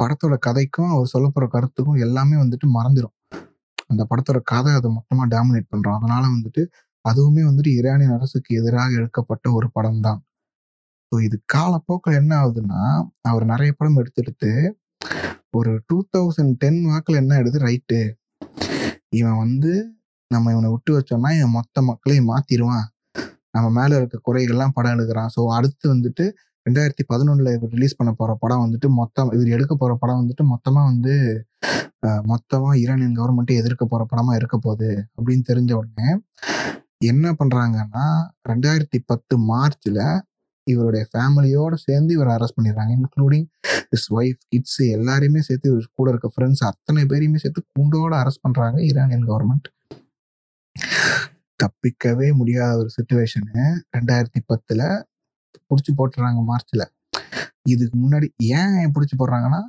A: படத்தோட கதைக்கும் அவர் சொல்ல கருத்துக்கும் எல்லாமே வந்துட்டு மறந்துடும் அந்த படத்தோட கதை அதை மொத்தமா டாமினேட் பண்ணுறோம் அதனால வந்துட்டு அதுவுமே வந்துட்டு ஈரானியன் அரசுக்கு எதிராக எடுக்கப்பட்ட ஒரு படம் தான் ஸோ இது காலப்போக்கில் என்ன ஆகுதுன்னா அவர் நிறைய படம் எடுத்து எடுத்து ஒரு டூ தௌசண்ட் டென் வாக்கில் என்ன எடுத்து ரைட்டு இவன் வந்து நம்ம இவனை விட்டு வச்சோம்னா இவன் மொத்த மக்களையும் மாற்றிடுவான் நம்ம மேல இருக்க குறைகள்லாம் படம் எடுக்கிறான். ஸோ அடுத்து வந்துட்டு ரெண்டாயிரத்தி பதினொன்னுல இவர் ரிலீஸ் பண்ண போற படம் வந்துட்டு மொத்தம் இவர் எடுக்க போற படம் வந்துட்டு மொத்தமா வந்து மொத்தமாக மொத்தமா ஈரானியன் கவர்மெண்ட்டை எதிர்க்க போற படமா இருக்க போகுது அப்படின்னு தெரிஞ்ச உடனே என்ன பண்றாங்கன்னா ரெண்டாயிரத்தி பத்து மார்ச்ல இவருடைய ஃபேமிலியோட சேர்ந்து இவரை அரெஸ்ட் பண்ணிடுறாங்க இன்க்ளூடிங் இஸ் ஒய்ஃப் கிட்ஸ் எல்லாரையுமே சேர்த்து இவர் கூட இருக்க ஃப்ரெண்ட்ஸ் அத்தனை பேரையுமே சேர்த்து குண்டோட அரெஸ்ட் பண்றாங்க ஈரானியன் கவர்மெண்ட் தப்பிக்கவே முடியாத ஒரு சுச்சுவேஷனு ரெண்டாயிரத்தி பத்துல பிடிச்சி போட்டுறாங்க மார்ச்ல இதுக்கு முன்னாடி ஏன் பிடிச்சி போடுறாங்கன்னா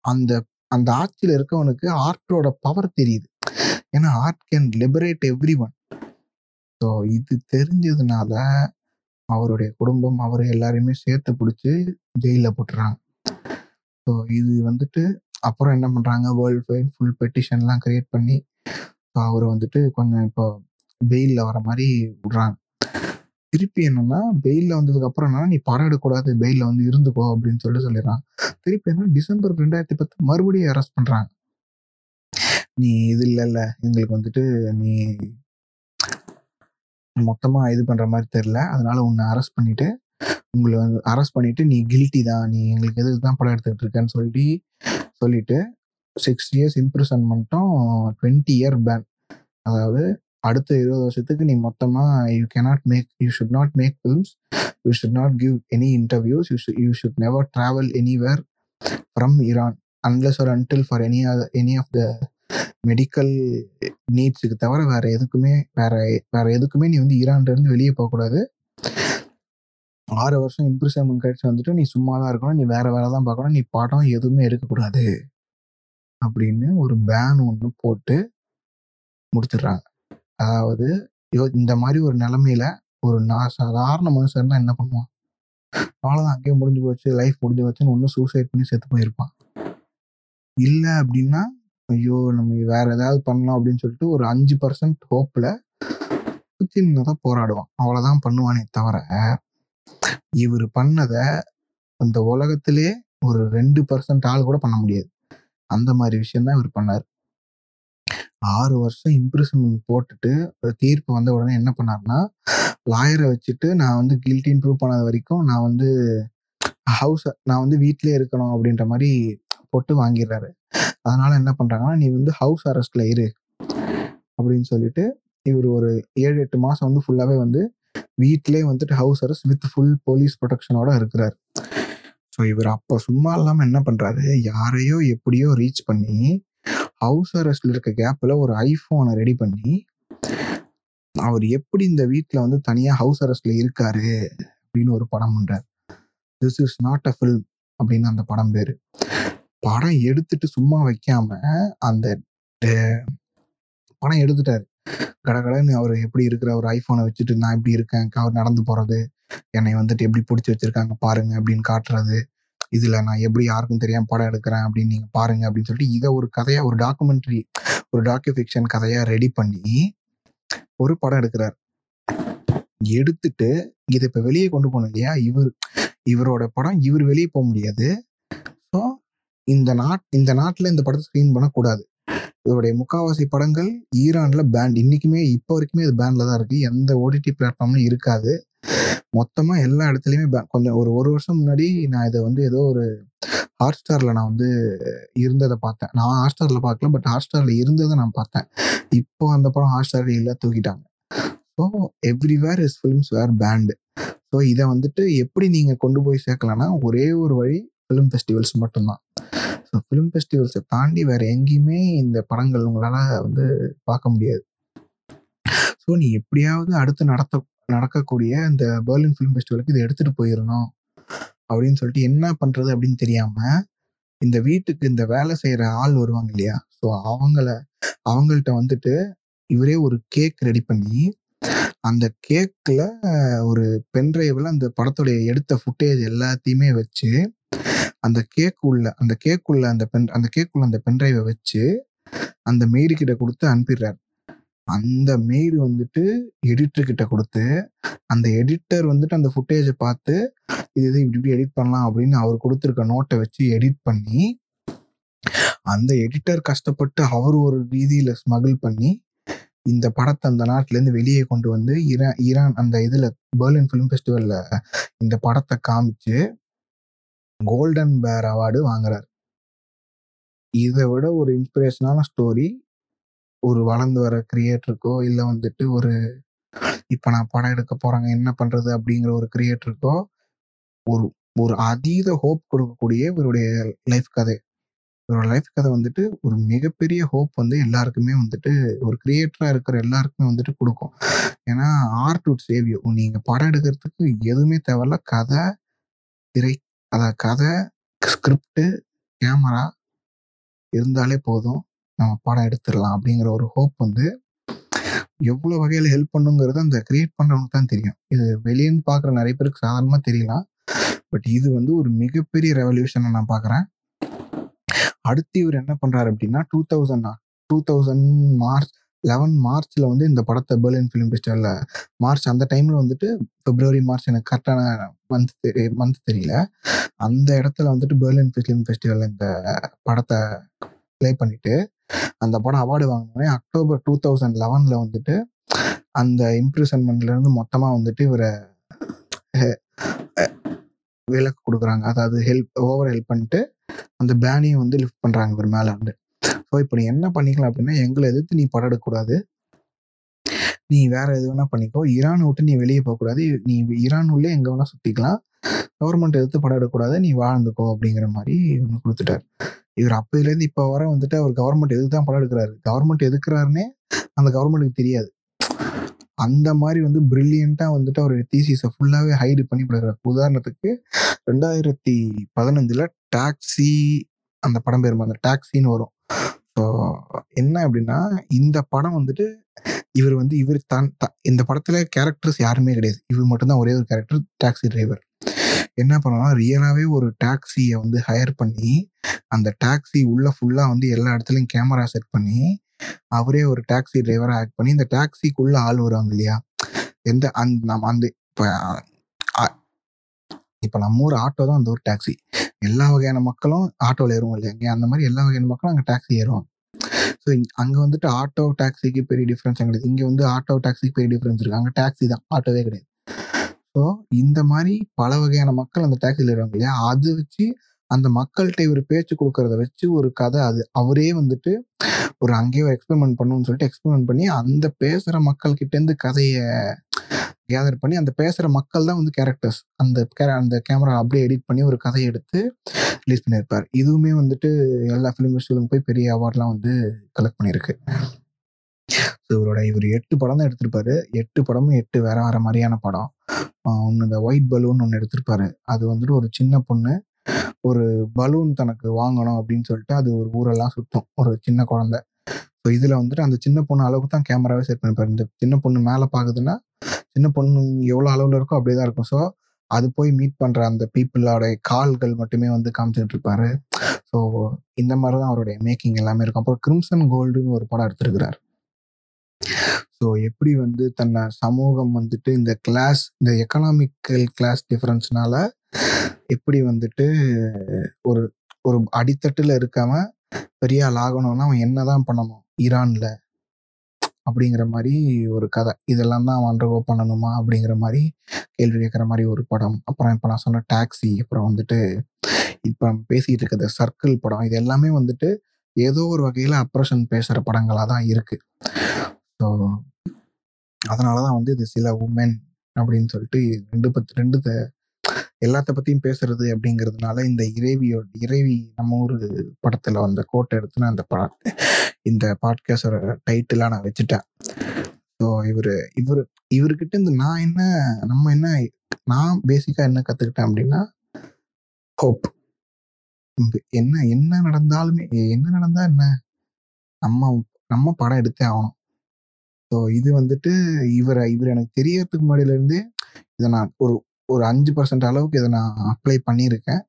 A: அந்த அந்த ஆட்சியில் இருக்கவனுக்கு ஆர்ட்டோட பவர் தெரியுது. ஏன்னா art can liberate everyone so இது தெரிஞ்சதுனால அவருடைய குடும்பம் அவர் எல்லாரையுமே சேர்த்து பிடிச்சி ஜெயிலில் போட்டுறாங்க. ஸோ இது வந்துட்டு அப்புறம் என்ன பண்ணுறாங்க வேர்ல்டு ஃபைன் ஃபுல் பெட்டிஷன்லாம் கிரியேட் பண்ணி ஸோ அவர் வந்துட்டு கொஞ்சம் இப்போ பெயிலில் வர மாதிரி விடுறாங்க. திருப்பி என்னன்னா பெயிலில் வந்ததுக்கு அப்புறம் என்னன்னா நீ படம் எடுக்கக்கூடாது பெயிலில் வந்து இருந்துக்கோ அப்படின்னு சொல்லி சொல்லிடுறான் திருப்பி என்ன டிசம்பர் ரெண்டாயிரத்தி பத்து மறுபடியும் அரெஸ்ட் பண்ணுறாங்க நீ இது இல்லைல்ல எங்களுக்கு வந்துட்டு நீ மொத்தமா இது பண்ற மாதிரி தெரியல. அதனால உன்னை அரெஸ்ட் பண்ணிட்டு உங்களை வந்து அரெஸ்ட் பண்ணிட்டு நீ கில்ட்டி தான். நீ எங்களுக்கு எதுக்கு தான் படம் எடுத்துக்கிட்டு இருக்கேன்னு சொல்லி சொல்லிட்டு சிக்ஸ் இயர்ஸ் இம்ப்ரிசன்மெண்ட்டும் டுவெண்ட்டி இயர் பேன் அதாவது அடுத்த இருபது வருஷத்துக்கு நீ மொத்தமா you cannot make you should not make films you should not give any interviews you you should never travel anywhere from Iran unless ஒரு until for any any of the medical நீட்ஸுக்கு தவிர வேற எதுக்குமே வேற வேற எதுக்குமே நீ வந்து ஈரான்ல இருந்து வெளியே போகக்கூடாது ஆறு வருஷம் இம்ப்ரூவ்மெண்ட் கழிச்சு வந்துட்டு நீ சும்மா தான் இருக்கணும் நீ வேற வேலை தான் பார்க்கணும் நீ படம் எதுவுமே எடுக்கக்கூடாது. அப்படின்னு ஒரு பேன் ஒன்று போட்டு முடிச்சிடுறாங்க. அதாவது யோ இந்த மாதிரி ஒரு நிலைமையில ஒரு நான் சாதாரண மனுஷன் தான் என்ன பண்ணுவான்? அவ்வளோதான் அங்கேயே முடிஞ்சு போச்சு லைஃப் முடிஞ்சு போச்சுன்னு ஒன்றும் சூசைட் பண்ணி செத்து போயிருப்பான். இல்லை அப்படின்னா ஐயோ நம்ம வேற ஏதாவது பண்ணலாம் அப்படின்னு சொல்லிட்டு ஒரு அஞ்சு பர்சன்ட் ஹோப்பில் சின்னதாக போராடுவான். அவ்வளோதான் பண்ணுவானே தவிர இவர் பண்ணதை இந்த உலகத்திலே ஒரு ரெண்டு பர்சன்ட் ஆள் கூட பண்ண முடியாது. அந்த மாதிரி விஷயம் தான் இவர் பண்ணார். ஆறு வருஷம் இம்ப்ரிசன்மெண்ட் போட்டுட்டு தீர்ப்பு வந்த உடனே என்ன பண்ணாருன்னா லாயரை வச்சுட்டு நான் வந்து கில்ட்டின்னு ப்ரூவ் பண்ணாத வரைக்கும் நான் வந்து ஹவுஸ் நான் வந்து வீட்டிலே இருக்கணும் அப்படின்ற மாதிரி போட்டு வாங்கிடுறாரு. அதனால என்ன பண்றாங்கன்னா நீ வந்து ஹவுஸ் அரெஸ்ட்ல இரு அப்படின்னு சொல்லிட்டு இவர் ஒரு ஏழு எட்டு மாசம் வந்து ஃபுல்லாவே வந்து வீட்டிலே வந்துட்டு house arrest with full police ப்ரொடெக்ஷனோட இருக்கிறார். ஸோ இவர் அப்போ சும்மா இல்லாமல் என்ன பண்றாரு? யாரையோ எப்படியோ ரீச் பண்ணி ஹவுஸ் அரெஸ்ட்ல இருக்க கேப்ல ஒரு ஐஃபோனை ரெடி பண்ணி அவர் எப்படி இந்த வீட்டில் வந்து தனியாக ஹவுஸ் அரெஸ்ட்ல இருக்காரு அப்படின்னு ஒரு படம் பண்றார். This is not a film அப்படின்னு அந்த படம் பேரு. படம் எடுத்துட்டு சும்மா வைக்காம அந்த படம் எடுத்துட்டாரு. கடகடன்னு அவர் எப்படி இருக்கிற ஒரு ஐபோனை வச்சுட்டு நான் இப்படி இருக்கேன்? அவர் நடந்து போறது என்னை வந்துட்டு எப்படி பிடிச்சி வச்சிருக்காங்க பாருங்க அப்படின்னு காட்டுறது இதுல நான் எப்படி யாருக்கும் தெரியாம படம் எடுக்கிறேன் அப்படின்னு நீங்க பாருங்க அப்படின்னு சொல்லிட்டு இதை ஒரு கதையா ஒரு டாக்குமெண்ட்ரி ஒரு டாக்கு ஃபிக்ஷன் கதையா ரெடி பண்ணி ஒரு படம் எடுக்கிறார். எடுத்துட்டு இதை இப்ப வெளியே கொண்டு போகணும் இல்லையா? இவர் இவரோட படம் இவர் வெளியே போக முடியாது. ஸோ இந்த நாட் இந்த நாட்டில் இந்த படத்தை ஸ்க்ரீன் பண்ணக்கூடாது. இவருடைய முக்காவாசி படங்கள் ஈரான்ல பேண்ட் இன்னைக்குமே இப்போ வரைக்குமே இது பேண்ட்ல தான் இருக்கு. எந்த ஓடிடி பிளாட்ஃபார்ம்லும் இருக்காது. மொத்தமா எல்லா இடத்துலயுமே பே கொஞ்சம் ஒரு ஒரு வருஷம் முன்னாடி நான் இதை வந்து ஏதோ ஒரு ஹாட் ஸ்டார்ல நான் வந்து இருந்ததை பார்த்தேன். நான் ஹாட் ஸ்டார்ல பார்க்கல பட் ஹாட் ஸ்டார்ல இருந்ததை நான் பார்த்தேன். இப்போ அந்த படம் ஹாட் ஸ்டார் இல்லை தூக்கிட்டாங்க. So everywhere is films where banned so இதை வந்துட்டு எப்படி நீங்க கொண்டு போய் சேர்க்கலாம்னா ஒரே ஒரு வழி ஃபிலிம் ஃபெஸ்டிவல்ஸ் மட்டும்தான். ஸோ ஃபிலிம் ஃபெஸ்டிவல்ஸை தாண்டி வேற எங்கேயுமே இந்த படங்கள் உங்களால் வந்து பார்க்க முடியாது. ஸோ நீ எப்படியாவது அடுத்து நடத்த நடக்கக்கூடிய இந்த பெர்லின் ஃபிலிம் ஃபெஸ்டிவலுக்கு இதை எடுத்துட்டு போயிடணும் அப்படின்னு சொல்லிட்டு என்ன பண்ணுறது அப்படின்னு தெரியாமல் இந்த வீட்டுக்கு இந்த வேலை செய்கிற ஆள் வருவாங்க இல்லையா? ஸோ அவங்கள அவங்கள்ட்ட வந்துட்டு இவரே ஒரு கேக் ரெடி பண்ணி அந்த கேக்கில் ஒரு பென்ட்ரைவில் அந்த படத்துடைய எடுத்த ஃபுட்டேஜ் எல்லாத்தையுமே வச்சு அந்த கேக் உள்ள அந்த கேக் உள்ள அந்த பென் அந்த கேக் உள்ள அந்த பென்ட்ரைவை வச்சு அந்த மெய்டு கிட்ட கொடுத்து அனுப்பிடுறாரு. அந்த மெய்டு வந்துட்டு எடிட்டர் கிட்ட கொடுத்து அந்த எடிட்டர் வந்துட்டு அந்த ஃபுட்டேஜை பார்த்து இது இது இப்படி இப்படி எடிட் பண்ணலாம் அப்படின்னு அவர் கொடுத்துருக்க நோட்டை வச்சு எடிட் பண்ணி அந்த எடிட்டர் கஷ்டப்பட்டு அவர் ஒரு ரீதியில ஸ்மகிள் பண்ணி இந்த படத்தை அந்த நாட்டுல இருந்து வெளியே கொண்டு வந்து ஈரான் ஈரான் அந்த இதுல பெர்லின் ஃபிலிம் ஃபெஸ்டிவல்ல இந்த படத்தை காமிச்சு கோல்டன் பேர் அவார்டு வாங்குறார். இதை விட ஒரு இன்ஸ்பிரேஷனான ஸ்டோரி ஒரு வளர்ந்து வர கிரியேட்டருக்கோ இல்லை வந்துட்டு ஒரு இப்போ நான் படம் எடுக்க போறாங்க என்ன பண்றது அப்படிங்கிற ஒரு கிரியேட்டருக்கோ ஒரு ஒரு அதீத ஹோப் கொடுக்கக்கூடிய இவருடைய லைஃப் கதை. இவரோட லைஃப் கதை வந்துட்டு ஒரு மிகப்பெரிய ஹோப் வந்து எல்லாருக்குமே வந்துட்டு ஒரு கிரியேட்டராக இருக்கிற எல்லாருக்குமே வந்துட்டு கொடுக்கும். ஏன்னா ஆர்ட் உட் சேவ் நீங்கள் படம் எடுக்கிறதுக்கு எதுவுமே தேவையில்ல கதை திரை அதை கதை ஸ்கிரிப்டு கேமரா இருந்தாலே போதும். நம்ம படம் எடுத்துடலாம் அப்படிங்கிற ஒரு ஹோப் வந்து எவ்வளோ வகையில் ஹெல்ப் பண்ணுங்கிறது அந்த கிரியேட் பண்ணுறவங்களுக்கு தான் தெரியும். இது வெளியேன்னு பார்க்குற நிறைய பேருக்கு சாதாரணமாக தெரியலாம். பட் இது வந்து ஒரு மிகப்பெரிய ரெவல்யூஷனை நான் பார்க்குறேன். அடுத்து இவர் என்ன பண்ணுறாரு அப்படின்னா two thousand two thousand March eleven மார்ச்ல வந்து இந்த படத்தை பெர்லின் ஃபிலிம் ஃபெஸ்டிவலில் மார்ச் அந்த டைமில் வந்துட்டு பிப்ரவரி மார்ச் எனக்கு கரெக்டான மந்த் மந்த் தெரியல. அந்த இடத்துல வந்துட்டு பெர்லின் ஃபிலிம் ஃபெஸ்டிவல் இந்த படத்தை ப்ளே பண்ணிட்டு அந்த படம் அவார்டு வாங்கினோடனே அக்டோபர் டூ தௌசண்ட் லெவன்ல வந்துட்டு அந்த இம்ப்ரூசன்மெண்ட்லேருந்து இருந்து மொத்தமா வந்துட்டு இவரை அஹ், விலக்கு கொடுக்குறாங்க. அதாவது ஹெல்ப் ஓவர் ஹெல்ப் பண்ணிட்டு அந்த பேனியை வந்து லிஃப்ட் பண்றாங்க இவர் மேல வந்து. ஸோ இப்போ நீ என்ன பண்ணிக்கலாம் அப்படின்னா எங்களை எதிர்த்து நீ படம் எடுக்கக்கூடாது நீ வேற எது வேணா பண்ணிக்கோ. ஈரானை விட்டு நீ வெளியே போகக்கூடாது. நீ ஈரான் உள்ளே எங்க வேணா சுத்திக்கலாம். கவர்மெண்ட் எடுத்து படம் எடுக்கக்கூடாது நீ வாழ்ந்துக்கோ அப்படிங்கிற மாதிரி ஒன்று கொடுத்துட்டாரு. இவர் அப்பையிலேருந்து இப்போ வர வந்துட்டு அவர் கவர்மெண்ட் எதுக்கு தான் படம் எடுக்கிறாரு கவர்மெண்ட் எதுக்குறாருன்னே அந்த கவர்மெண்ட்டுக்கு தெரியாது. அந்த மாதிரி வந்து பிரில்லியண்ட்டாக வந்துட்டு அவர் தீசிஸை ஃபுல்லாகவே ஹைடு பண்ணி போடுறாரு. உதாரணத்துக்கு ரெண்டாயிரத்தி பதினஞ்சில் டாக்ஸி அந்த படம் பேர் அந்த டாக்ஸின்னு வரும். ஸோ என்ன அப்படின்னா இந்த படம் வந்துட்டு இவர் வந்து இவர் தான் இந்த படத்துல கேரக்டர்ஸ் யாருமே கிடையாது. இவர் மட்டும்தான் ஒரே ஒரு கேரக்டர் டாக்ஸி டிரைவர் என்ன பண்ணலாம் ரியலாகவே ஒரு டாக்ஸியை வந்து ஹையர் பண்ணி அந்த டாக்ஸி உள்ள ஃபுல்லாக வந்து எல்லா இடத்துலையும் கேமரா செட் பண்ணி அவரே ஒரு டாக்ஸி டிரைவரா ஆக்ட் பண்ணி இந்த டாக்ஸிக்குள்ள ஆள் வருவாங்க இல்லையா? எந்த அந் நம்ம அந்த இப்போ இப்போ நம்ம ஊர் ஆட்டோ தான் அந்த ஒரு டாக்ஸி எல்லா வகையான மக்களும் ஆட்டோவில் ஏறுவோம் இல்லையா? அந்த மாதிரி எல்லா வகையான மக்களும் அங்கே டாக்ஸி ஏறுவாங்க. ஸோ அங்கே வந்துட்டு ஆட்டோ டாக்ஸிக்கு பெரிய டிஃப்ரென்ஸ் கிடையாது இங்கே வந்து ஆட்டோ டாக்ஸிக்கு பெரிய டிஃப்ரென்ஸ் இருக்கு. அங்கே டாக்ஸி தான். ஆட்டோவே கிடையாது. ஸோ இந்த மாதிரி பல வகையான மக்கள் அந்த டாக்ஸியில் இருவாங்க இல்லையா? அது வச்சு அந்த மக்கள்கிட்ட இவர் பேச்சு கொடுக்கறத வச்சு ஒரு கதை அது. அவரே வந்துட்டு ஒரு அங்கேயே எக்ஸ்பெரிமெண்ட் பண்ணணும்னு சொல்லிட்டு எக்ஸ்பெரிமெண்ட் பண்ணி அந்த பேசுகிற மக்கள்கிட்டேருந்து கதையை கேதர் பண்ணி அந்த பேசுகிற மக்கள் தான் வந்து கேரக்டர்ஸ் அந்த கேர அந்த கேமரா அப்படியே எடிட் பண்ணி ஒரு கதையை எடுத்து ரிலீஸ் பண்ணியிருப்பார். இதுவுமே வந்துட்டு எல்லா ஃபிலிம் ஃபெஸ்டிவலும் போய் பெரிய அவார்ட்லாம் வந்து கலெக்ட் பண்ணியிருக்கு. ஸோ இவரோட இவர் எட்டு படம் தான் எடுத்திருப்பாரு. எட்டு படமும் எட்டு வேற வேற மாதிரியான படம். ஒன்று இந்த ஒயிட் பலூன் ஒன்று எடுத்திருப்பாரு. அது வந்துட்டு ஒரு சின்ன பொண்ணு. ஒரு பலூன் தனக்கு வாங்கணும் அப்படின்னு சொல்லிட்டு அது ஒரு ஊரெல்லாம் சுத்தும். ஒரு சின்ன குழந்தை. ஸோ இதில் வந்துட்டு அந்த சின்ன பொண்ணு அளவுக்கு தான் கேமராவே செட் பண்ணிப்பாரு இந்த சின்ன பொண்ணு மேலே பார்க்குதுன்னா சின்ன பொண்ணு எவ்வளோ அளவில் இருக்கோ அப்படியே தான் இருக்கும். ஸோ அது போய் மீட் பண்ணுற அந்த பீப்புளோட கால்கள் மட்டுமே வந்து காமிச்சிட்டு இருப்பாரு. ஸோ இந்த மாதிரி தான் அவருடைய மேக்கிங் எல்லாமே இருக்கும். அப்புறம் கிரிம்சன் கோல்டுன்னு ஒரு படம் எடுத்திருக்கிறார். ஸோ எப்படி வந்து தன்னை சமூகம் வந்துட்டு இந்த கிளாஸ் இந்த எக்கனாமிக்கல் கிளாஸ் டிஃப்ரென்ஸ்னால எப்படி வந்துட்டு ஒரு ஒரு அடித்தட்டில் இருக்காம பெரிய ஆள் ஆகணும்னா அவன் என்னதான் பண்ணணும்? ஈரான்ல அப்படிங்கிற மாதிரி ஒரு கதை. இதெல்லாம் தான் அவன் அண்டர்கோ பண்ணணுமா அப்படிங்கிற மாதிரி கேள்வி கேட்குற மாதிரி ஒரு படம். அப்புறம் இப்போ நான் சொன்ன டாக்ஸி அப்புறம் வந்துட்டு இப்போ நம்ம பேசிட்டு இருக்கிறது சர்க்கிள் படம். இது எல்லாமே வந்துட்டு ஏதோ ஒரு வகையில் அப்ரஷன் பேசுகிற படங்களாக தான் இருக்கு. ஸோ அதனால தான் வந்து இது சில உமன் அப்படின்னு சொல்லிட்டு ரெண்டு பத்து ரெண்டு த- எல்லாத்த பத்தியும் பேசுறது அப்படிங்கிறதுனால இந்த இறைவியோட இறைவி நம்ம ஊர் படத்துல வந்த கோட்டை எடுத்து நான் அந்த படம். இந்த பாட்காஸ்டோட டைட்டிலாக நான் வச்சுட்டேன். ஸோ இவர் இவர் இவர்கிட்ட இருந்து நான் என்ன நம்ம என்ன நான் பேசிக்காக என்ன கற்றுக்கிட்டேன் அப்படின்னா ஹோப் என்ன என்ன நடந்தாலுமே என்ன நடந்தால் என்ன? நம்ம நம்ம படம் எடுத்தே ஆகணும். ஸோ இது வந்துட்டு இவரை இவர் எனக்கு தெரியறதுக்கு முன்னாடியிலேருந்தே இதை நான் ஒரு ஒரு அஞ்சு பர்சன்ட் அளவுக்கு இதை நான் அப்ளை பண்ணியிருக்கேன்.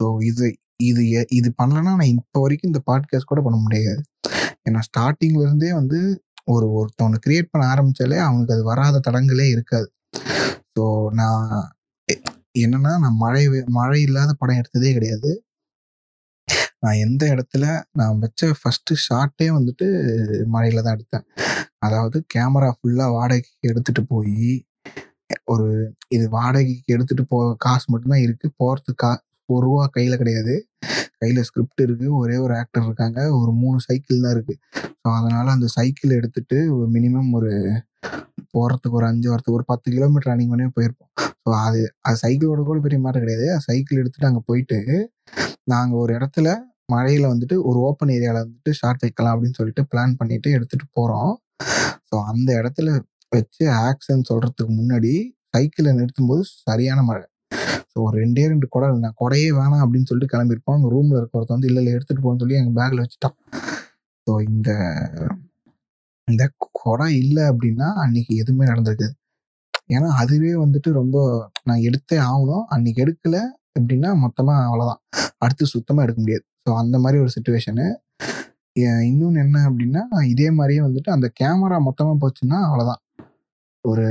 A: ஸோ இது இது எ- இது பண்ணலன்னா நான் இப்போ வரைக்கும் இந்த பாட்காஸ்ட் கூட பண்ண முடியாது. ஏன்னா ஸ்டார்டிங்ல இருந்தே வந்து ஒரு ஒருத்தவனை கிரியேட் பண்ண ஆரம்பிச்சாலே அவனுக்கு அது வராத தடங்களே இருக்காது. ஸோ நான் என்னென்னா என்னன்னா நான் மழை மழை இல்லாத படம் எடுத்ததே கிடையாது. நான் எந்த இடத்துல நான் வச்ச ஃபர்ஸ்ட் ஷார்ட்டே வந்துட்டு மழையில தான் எடுத்தேன். அதாவது கேமரா ஃபுல்லாக வாடகைக்கு எடுத்துட்டு போய் ஒரு இது வாடகைக்கு எடுத்துட்டு போக காசு மட்டும்தான் இருக்கு. போறதுக்கு கா ஒரு ரூபா கையில் கிடையாது. கையில் ஸ்கிரிப்ட் இருக்குது ஒரே ஒரு ஆக்டர் இருக்காங்க ஒரு மூணு சைக்கிள் தான் இருக்குது ஸோ அதனால் அந்த சைக்கிள் எடுத்துகிட்டு ஒரு மினிமம் ஒரு போகிறதுக்கு ஒரு அஞ்சு வரத்துக்கு ஒரு பத்து கிலோமீட்டர் ரன்னிங் பண்ணி போயிருப்போம். ஸோ அது அது சைக்கிளோட கூட பெரிய மாற்றம் கிடையாது. சைக்கிள் எடுத்துகிட்டு அங்கே போயிட்டு நாங்கள் ஒரு இடத்துல மழையில் வந்துட்டு ஒரு ஓப்பன் ஏரியாவில் வந்துட்டு ஷார்ட் வைக்கலாம் அப்படின்னு சொல்லிட்டு பிளான் பண்ணிட்டு எடுத்துகிட்டு போகிறோம் ஸோ அந்த இடத்துல வச்சு ஆக்சன் சொல்கிறதுக்கு முன்னாடி சைக்கிளை நிறுத்தும்போது சரியான மழை. ஸோ ஒரு ரெண்டே ரெண்டு குடை நான் குடையே வேணாம் அப்படின்னு சொல்லிட்டு கிளம்பியிருப்போம். அங்கே ரூமில் இருக்கிறத வந்து இல்லை இல்லை எடுத்துகிட்டு போகணும்னு சொல்லி எங்கள் பேக்கில் வச்சுட்டான் ஸோ இந்த இந்த குடை இல்லை அப்படின்னா அன்னைக்கு எதுவுமே நடந்திருக்குது. ஏன்னா அதுவே வந்துட்டு ரொம்ப நான் எடுத்தே ஆகணும். அன்னைக்கு எடுக்கல அப்படின்னா மொத்தமாக அவ்வளோதான் அடுத்து சுத்தமாக எடுக்க முடியாது. ஸோ அந்த மாதிரி ஒரு சுச்சுவேஷனு இன்னொன்று என்ன அப்படின்னா இதே மாதிரியே வந்துட்டு அந்த கேமரா மொத்தமாக போச்சுன்னா அவ்வளோதான் ஒரு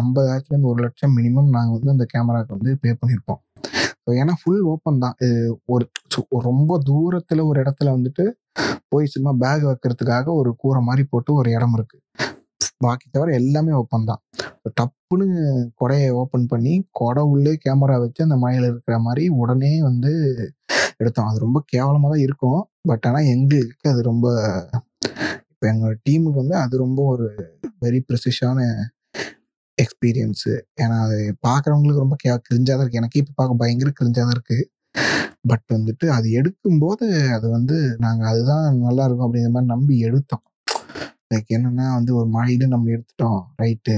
A: ஐம்பதாயிரத்துலேருந்து ஒரு லட்சம் மினிமம் நாங்கள் வந்து அந்த கேமராக்கு வந்து பே பண்ணியிருப்போம். ஸோ ஏன்னா ஃபுல் ஓப்பன் தான். இது ஒரு சு- ரொம்ப தூரத்தில் ஒரு இடத்துல வந்துட்டு போய் சும்மா பேக் வைக்கிறதுக்காக ஒரு கூரை மாதிரி போட்டு ஒரு இடம் இருக்குது பாக்கி தவிர எல்லாமே ஓப்பன் தான். டப்புன்னு கொடையை ஓப்பன் பண்ணி கொடை உள்ளே கேமரா வச்சு அந்த மழையில் இருக்கிற மாதிரி உடனே வந்து எடுத்தோம். அது ரொம்ப கேவலமாக தான் இருக்கும். பட் ஆனால் எங்களுக்கு அது ரொம்ப இப்போ எங்கள் டீமுக்கு வந்து அது ரொம்ப ஒரு வெரி ப்ரெசிஷான எக்ஸ்பீரியன்ஸு ஏன்னா அது பார்க்குறவங்களுக்கு ரொம்ப கே கிரிஞ்சாக தான் இருக்குது எனக்கு இப்போ பார்க்க பயங்கர கிரிஞ்சாக தான் இருக்குது பட் வந்துட்டு அது எடுக்கும்போது அது வந்து நாங்கள் அதுதான் நல்லா இருக்கும் அப்படிங்கிற மாதிரி நம்பி எடுத்தோம். லைக் என்னன்னா வந்து ஒரு மழையில நம்ம எடுத்துட்டோம். ரைட்டு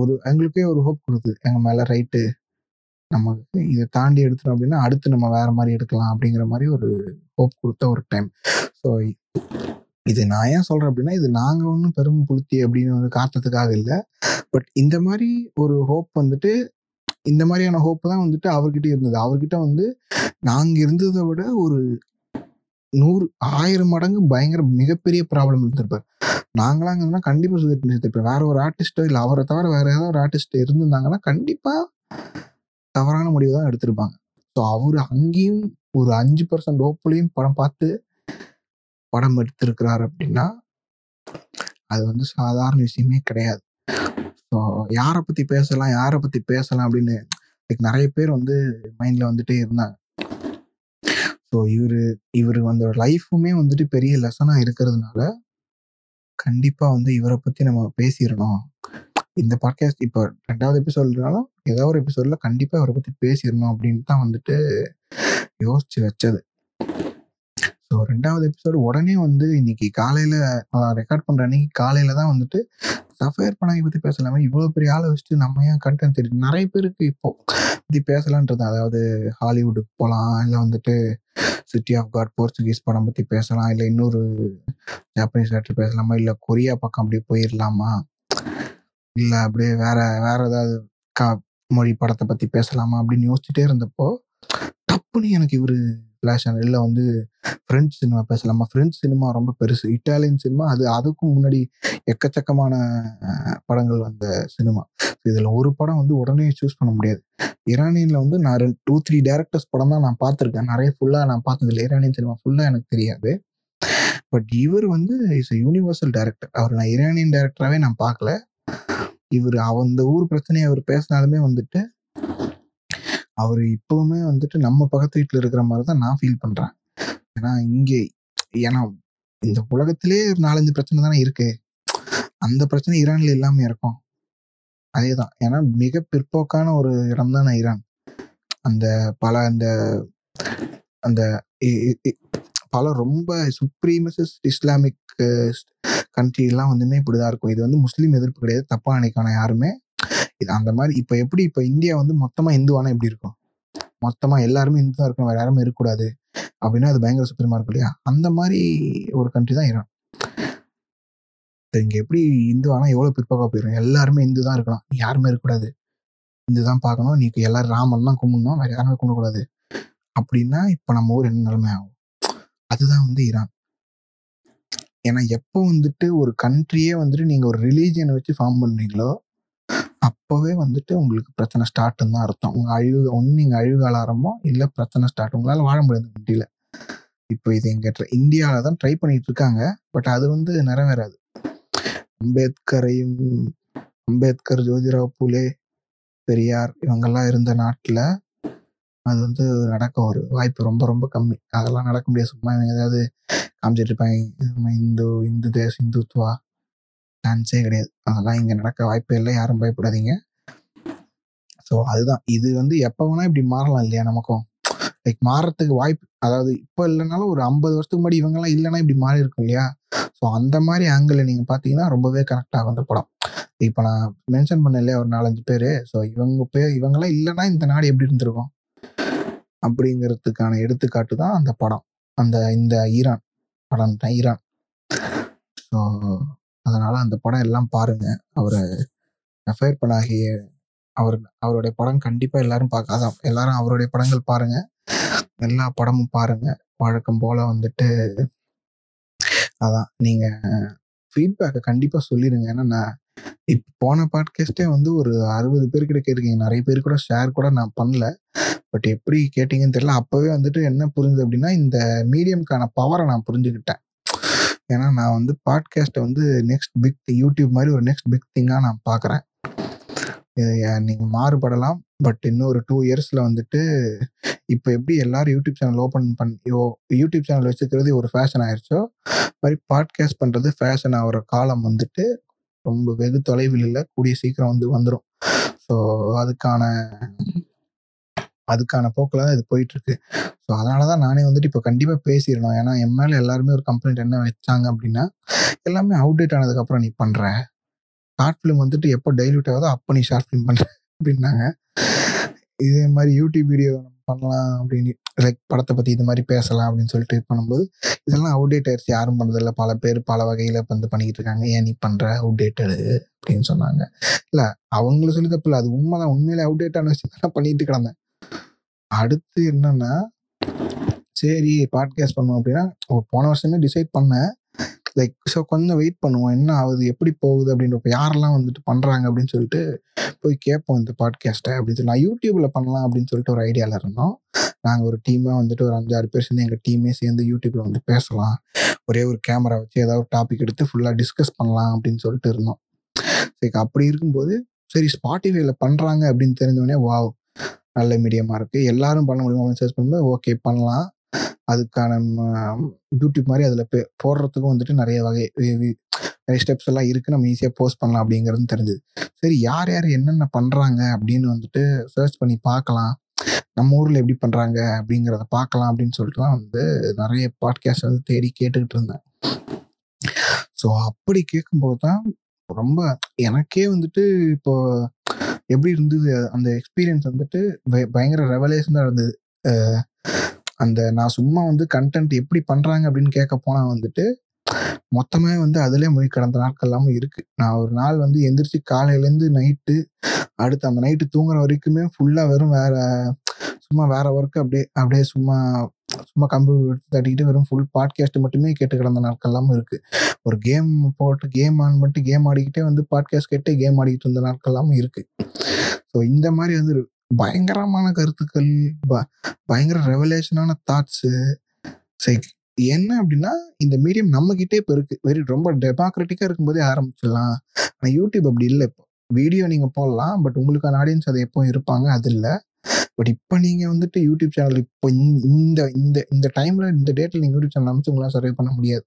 A: ஒரு எங்களுக்கே ஒரு ஹோப் கொடுக்குது. எங்கள் மேலே ரைட்டு நம்ம இதை தாண்டி எடுத்துட்டோம் அப்படின்னா அடுத்து நம்ம வேற மாதிரி எடுக்கலாம் அப்படிங்கிற மாதிரி ஒரு ஹோப் கொடுத்த ஒரு டைம் ஸோ இது நான் ஏன் சொல்கிறேன் அப்படின்னா இது நாங்கள் ஒன்றும் பெரும் புளுத்தி அப்படின்னு ஒரு காரணத்துக்காக இல்லை. பட் இந்த மாதிரி ஒரு ஹோப் வந்துட்டு இந்த மாதிரியான ஹோப் தான் வந்துட்டு அவர்கிட்ட இருந்தது. அவர்கிட்ட வந்து நாங்கள் இருந்ததை விட ஒரு நூறு ஆயிரம் மடங்கு பயங்கர மிகப்பெரிய ப்ராப்ளம் இருந்திருப்பார். நாங்களாம் இருந்தோம்னா கண்டிப்பாக சூசைட் நிறுத்திருப்பேன் வேற ஒரு ஆர்டிஸ்டோ இல்லை அவரை தவிர வேற ஏதாவது ஒரு ஆர்டிஸ்ட் இருந்திருந்தாங்கன்னா கண்டிப்பாக தவறான முடிவு தான் எடுத்திருப்பாங்க. ஸோ அவர் அங்கேயும் ஒரு அஞ்சு பர்சன்ட் ஹோப்லையும் படம் பார்த்து படம் எடுத்திருக்கிறார் அப்படின்னா அது வந்து சாதாரண விஷயமே கிடையாது. ஸோ யாரை பத்தி பேசலாம் யாரை பத்தி பேசலாம் அப்படின்னு நிறைய பேர் வந்து மைண்ட்ல வந்துட்டே இருந்தாங்க. ஸோ இவர் இவர் வந்து லைஃபுமே வந்துட்டு பெரிய லெசனாக இருக்கிறதுனால கண்டிப்பாக வந்து இவரை பற்றி நம்ம பேசிடணும். இந்த பாட்காஸ்ட் இப்போ ரெண்டாவது எபிசோட்னாலும் ஏதோ ஒரு எபிசோடில் கண்டிப்பாக இவரை பற்றி பேசிடணும் அப்படின்ட்டு தான் வந்துட்டு யோசிச்சு வச்சது. ஸோ ரெண்டாவது எபிசோடு உடனே வந்து இன்னைக்கு காலையில ரெக்கார்ட் பண்ற அன்னைக்கு காலையில தான் வந்துட்டு சஃபயர் பனாகி பத்தி பேசலாமே. இவ்வளவு பெரிய ஆளை வச்சுட்டு நம்ம ஏன் கண்டென்ட் தெரியும் நிறைய பேருக்கு இப்போ பத்தி பேசலான்றது அதாவது ஹாலிவுட்டுக்கு போகலாம் இல்லை வந்துட்டு சிட்டி ஆஃப் காட் போர்ச்சுகீஸ் படம் பத்தி பேசலாம் இல்லை இன்னொரு ஜாப்பனீஸ் ஆக்டர் பேசலாமா இல்லை கொரியா பக்கம் அப்படியே போயிடலாமா இல்லை அப்படியே வேற வேற ஏதாவது கா மொழி படத்தை பத்தி பேசலாமா அப்படின்னு யோசிச்சுட்டே இருந்தப்போ டப்புன்னு எனக்கு இவர் ஃப்ளாஷ் அண்ட் இல்லை வந்து ஃப்ரெஞ்ச் சினிமா பேசலாமா? ஃப்ரெஞ்ச் சினிமா ரொம்ப பெருசு. இட்டாலியன் சினிமா அது அதுக்கும் முன்னாடி எக்கச்சக்கமான படங்கள் வந்த சினிமா இதில் ஒரு படம் வந்து உடனே சூஸ் பண்ண முடியாது. இரானியனில் வந்து நான் ரெண்டு டூ த்ரீ டேரக்டர்ஸ் படம் தான் நான் பார்த்துருக்கேன். நிறைய ஃபுல்லாக நான் பார்த்தது இல்லை இரானியன் சினிமா ஃபுல்லாக எனக்கு தெரியாது. பட் இவர் வந்து இஸ் யூனிவர்சல் டேரக்டர் அவர் நான் இரானியன் டேரக்டராகவே நான் பார்க்கல. இவர் அந்த ஊர் பிரச்சனையை அவர் பேசினாலுமே வந்துட்டு அவர் இப்பவுமே வந்துட்டு நம்ம பக்கத்து வீட்டில் இருக்கிற மாதிரி தான் நான் ஃபீல் பண்ணுறேன் ஏன்னா இங்கே ஏன்னா இந்த உலகத்திலே ஒரு நாலஞ்சு பிரச்சனை தானே இருக்கு. அந்த பிரச்சனை ஈரானில் இல்லாமல் இருக்கும். அதே தான் ஏன்னா மிக பிற்போக்கான ஒரு இடம் தானே ஈரான். அந்த பல அந்த அந்த பல ரொம்ப சுப்ரீமசிஸ் இஸ்லாமிக் கண்ட்ரி எல்லாம் வந்துமே இப்படிதான் இருக்கும். இது வந்து முஸ்லீம் எதிர்ப்பு கிடையாது. தப்பா நினைக்கணும் யாருமே இது அந்த மாதிரி இப்ப எப்படி இப்ப இந்தியா வந்து மொத்தமா இந்துவானா எப்படி இருக்கும்? மொத்தமா எல்லாருமே இந்து தான் இருக்கணும் வேற யாருமே இருக்கக்கூடாது அப்படின்னா அது பயங்கர சுப்ரீமா இருக்கும் இல்லையா? அந்த மாதிரி ஒரு கண்ட்ரி தான் ஈரான் இப்ப இங்க எப்படி இந்து ஆனா எவ்வளவு பிற்போக்கா போயிடும் எல்லாருமே இந்து தான் இருக்கணும். யாருமே இருக்கக்கூடாது. இந்து தான் பார்க்கணும். நீ எல்லாரும் ராமன் தான் கும்பிடணும். வேற யாருமே கும்பிடக்கூடாது. அப்படின்னா இப்ப நம்ம ஊர் என்ன நிலைமை ஆகும்? அதுதான் வந்து ஈரான். ஏன்னா எப்போ வந்துட்டு ஒரு கண்ட்ரியே வந்துட்டு நீங்க ஒரு ரிலீஜியனை வச்சு ஃபார்ம் பண்றீங்களோ அப்போவே வந்துட்டு உங்களுக்கு பிரச்சனை ஸ்டார்ட்னு தான் அர்த்தம். உங்கள் அழுகு ஒன்று நீங்கள் அழிவுகால ஆரம்பம் இல்லை பிரச்சனை ஸ்டார்ட் உங்களால் வாழ முடியாது கண்ட்ரியில இப்போ இது எங்கிட்ட இந்தியாவில தான் ட்ரை பண்ணிட்டு இருக்காங்க. பட் அது வந்து நிறைவேறாது. அம்பேத்கரையும் அம்பேத்கர் ஜோதிராவ் பூலே பெரியார் இவங்கெல்லாம் இருந்த நாட்டில் அது வந்து நடக்க ஒரு வாய்ப்பு ரொம்ப ரொம்ப கம்மி. அதெல்லாம் நடக்க முடியாது. சும்மா இவங்க ஏதாவது காமிச்சிட்டு இருப்பாங்க. இந்து இந்து தேச இந்துத்துவா சான்ஸே கிடையாது. அதெல்லாம் இங்க நடக்க வாய்ப்பே இல்லை. யாரும் பயப்படாதீங்க. ஸோ அதுதான். இது வந்து எப்போ வேணா இப்படி மாறலாம் இல்லையா நமக்கும்? லைக் மாறத்துக்கு வாய்ப்பு அதாவது இப்போ இல்லைனாலும் ஒரு ஐம்பது வருஷத்துக்கு முன்னாடி இவங்கெல்லாம் இல்லைன்னா இப்படி மாறி இருக்கும் இல்லையா? ஸோ அந்த மாதிரி ஆங்கிள் நீங்க பார்த்தீங்கன்னா ரொம்பவே கரெக்ட் ஆகும் அந்த படம். இப்போ நான் மென்ஷன் பண்ண இல்லையா ஒரு நாலஞ்சு பேர். ஸோ இவங்க பேர் இவங்கெல்லாம் இல்லைன்னா இந்த நாடு எப்படி இருந்திருக்கும்? அப்படிங்கிறதுக்கான எடுத்துக்காட்டு தான் அந்த படம். அந்த இந்த ஈரான் படம் ஈரான். ஸோ அதனால அந்த படம் எல்லாம் பாருங்க. அவரை ரெஃபர் பண்ணாகிய அவர் அவருடைய படம் கண்டிப்பா எல்லாரும் பார்க்க அதான் எல்லாரும் அவருடைய படங்கள் பாருங்க. எல்லா படமும் பாருங்க. வழக்கம் போல வந்துட்டு அதான். நீங்க ஃபீட்பேக்கை கண்டிப்பா சொல்லிடுங்க ஏன்னா நான் இப்போ போன பாட்காஸ்டே வந்து ஒரு அறுபது பேர் கிட்ட கேட்டிருக்கீங்க. நிறைய பேர் கூட ஷேர் கூட நான் பண்ணல. பட் எப்படி கேட்டீங்கன்னு தெரியல. அப்பவே வந்துட்டு என்ன புரிஞ்சுது அப்படின்னா இந்த மீடியம்க்கான பவரை நான் புரிஞ்சுக்கிட்டேன். ஏன்னா நான் வந்து பாட்காஸ்ட்டை வந்து நெக்ஸ்ட் பிக் யூடியூப் மாதிரி ஒரு நெக்ஸ்ட் பிக் திங்காக நான் பார்க்குறேன் நீங்கள் மாறுபடலாம் பட் இன்னும் ஒரு டூ இயர்ஸில் வந்துட்டு இப்போ எப்படி எல்லாரும் யூடியூப் சேனல் ஓப்பன் பண்ணி யூடியூப் சேனல் வச்சுக்கிறது ஒரு ஃபேஷன் ஆயிடுச்சோ மாதிரி பாட்காஸ்ட் பண்ணுறது ஃபேஷன் ஆகிற காலம் வந்துட்டு ரொம்ப வெகு தொலைவில் இல்லை கூடிய சீக்கிரம் வந்து வந்துடும் ஸோ அதுக்கான அதுக்கான போக்கில் தான் இது போயிட்டுருக்கு. ஸோ அதனால தான் நானே வந்துட்டு இப்போ கண்டிப்பாக பேசிடணும். ஏன்னா என் மேலே எல்லாருமே ஒரு கம்ப்ளைண்ட் என்ன வச்சாங்க அப்படின்னா எல்லாமே அவுடேட் ஆனதுக்கப்புறம் நீ பண்ணுற ஷார்ட் ஃபிலிம் வந்துட்டு எப்போ டைல்யூட் ஆகுதோ அப்போ நீ ஷார்ட் ஃபிலிம் பண்ணுற அப்படின்னாங்க. இதே மாதிரி யூடியூப் வீடியோ பண்ணலாம் அப்படின்னு லைக் படத்தை பற்றி இது மாதிரி பேசலாம் அப்படின்னு சொல்லிட்டு பண்ணும்போது இதெல்லாம் அவுடேட் ஆயிடுச்சு யாரும் பண்ணுறதில்ல பல பேர் பல வகையில் வந்து பண்ணிக்கிட்டு இருக்காங்க. ஏன் நீ பண்ணுற அவுடேட்டடு அப்படின்னு சொன்னாங்க. இல்லை அவங்கள சொல்லி தப்பு இல்லை. அது உண்மைதான். உண்மையிலே அவுடேட்டான விஷயம் தான் பண்ணிட்டு கிடந்தேன். அடுத்து என்னன்னா சரி பாட்காஸ்ட் பண்ணுவோம் அப்படின்னா போன வருஷமே டிசைட் பண்ணேன். லைக் ஸோ கொஞ்சம் வெயிட் பண்ணுவோம். என்ன ஆகுது? எப்படி போகுது? அப்படின்றப்ப யாரெல்லாம் வந்துட்டு பண்ணுறாங்க அப்படின்னு சொல்லிட்டு போய் கேட்போம் இந்த பாட்காஸ்ட்டை அப்படின்னு சொல்லி. நான் யூடியூப்பில் பண்ணலாம் அப்படின்னு சொல்லிட்டு ஒரு ஐடியாவில் இருந்தோம். நாங்கள் ஒரு டீமாக வந்துட்டு ஒரு அஞ்சாறு பேர் சேர்ந்து எங்கள் டீமே சேர்ந்து யூடியூப்பில் வந்து பேசலாம். ஒரே ஒரு கேமரா வச்சு ஏதாவது ஒரு டாபிக் எடுத்து ஃபுல்லாக டிஸ்கஸ் பண்ணலாம் அப்படின்னு சொல்லிட்டு இருந்தோம். சரி அப்படி இருக்கும்போது சரி ஸ்பாட்டிஃபைல பண்ணுறாங்க அப்படின்னு தெரிஞ்சோடனே வாவ் நல்ல மீடியமாக இருக்குது எல்லாரும் பண்ண முடியுமா அப்படின்னு சர்ச் பண்ணும்போது ஓகே பண்ணலாம். அதுக்கான யூடியூப் மாதிரி அதில் போடுறதுக்கும் வந்துட்டு நிறைய வகை நிறைய ஸ்டெப்ஸ் எல்லாம் இருக்குது நம்ம ஈஸியாக போஸ்ட் பண்ணலாம் அப்படிங்கிறது தெரிஞ்சுது. சரி யார் யார் என்னென்ன பண்ணுறாங்க அப்படின்னு வந்துட்டு சர்ச் பண்ணி பார்க்கலாம். நம்ம ஊரில் எப்படி பண்ணுறாங்க அப்படிங்கிறத பார்க்கலாம் அப்படின்னு சொல்லிட்டு தான் வந்து நிறைய பாட்காஸ்ட் வந்து தேடி கேட்டுக்கிட்டு இருந்தேன். ஸோ அப்படி கேட்கும்போது தான் ரொம்ப எனக்கே வந்துட்டு இப்போ எப்படி இருந்தது? அந்த எக்ஸ்பீரியன்ஸ் வந்துட்டு பயங்கர ரெவலேஷனாக இருந்தது. அந்த நான் சும்மா வந்து கண்டென்ட் எப்படி பண்ணுறாங்க அப்படின்னு கேட்க போனால் வந்துட்டு மொத்தமே வந்து அதிலே மொழி கடந்த நாட்கள் எல்லாமே இருக்குது நான் ஒரு நாள் வந்து எந்திரிச்சு காலையிலேருந்து நைட்டு அடுத்து அந்த நைட்டு தூங்குற வரைக்குமே ஃபுல்லாக வெறும் வேற சும்மா வேற ஒர்க் அப்படியே அப்படியே சும்மா சும்மா கம்ப்யூட்டர் எடுத்து தட்டிக்கிட்டு வெறும் ஃபுல் பாட்காஸ்ட் மட்டுமே கேட்டு கிடந்த நாட்கள்லாம் இருக்குது இருக்கு. ஒரு கேம் போட்டு கேம் ஆன் பண்ணிட்டு கேம் ஆடிக்கிட்டே வந்து பாட்காஸ்ட் கேட்டு கேம் ஆடிக்கிட்டு இருந்த நாட்கள்லாம் இருக்குது இருக்கு. ஸோ இந்த மாதிரி வந்து பயங்கரமான கருத்துக்கள் ப- பயங்கர ரெவலேஷனான தாட்ஸு சரி என்ன அப்படின்னா இந்த மீடியம் நம்ம கிட்டே இப்போ இருக்கு. வெரி ரொம்ப டெமோக்ராட்டிக்காக இருக்கும்போதே ஆரம்பிச்சிடலாம். ஆனால் யூடியூப் அப்படி இல்லை இப்போ. வீடியோ நீங்கள் போடலாம் பட் உங்களுக்கான ஆடியன்ஸ் அது எப்போ இருப்பாங்க? அது இல்லை. பட் இப்போ நீங்கள் வந்துட்டு யூடியூப் சேனல் இப்போ இந்த- இந்த இந்த இந்த டைமில் இந்த டேட்டில் நீங்கள் யூடியூப் சேனல் அமைச்சு உங்களால் சர்வை பண்ண முடியாது.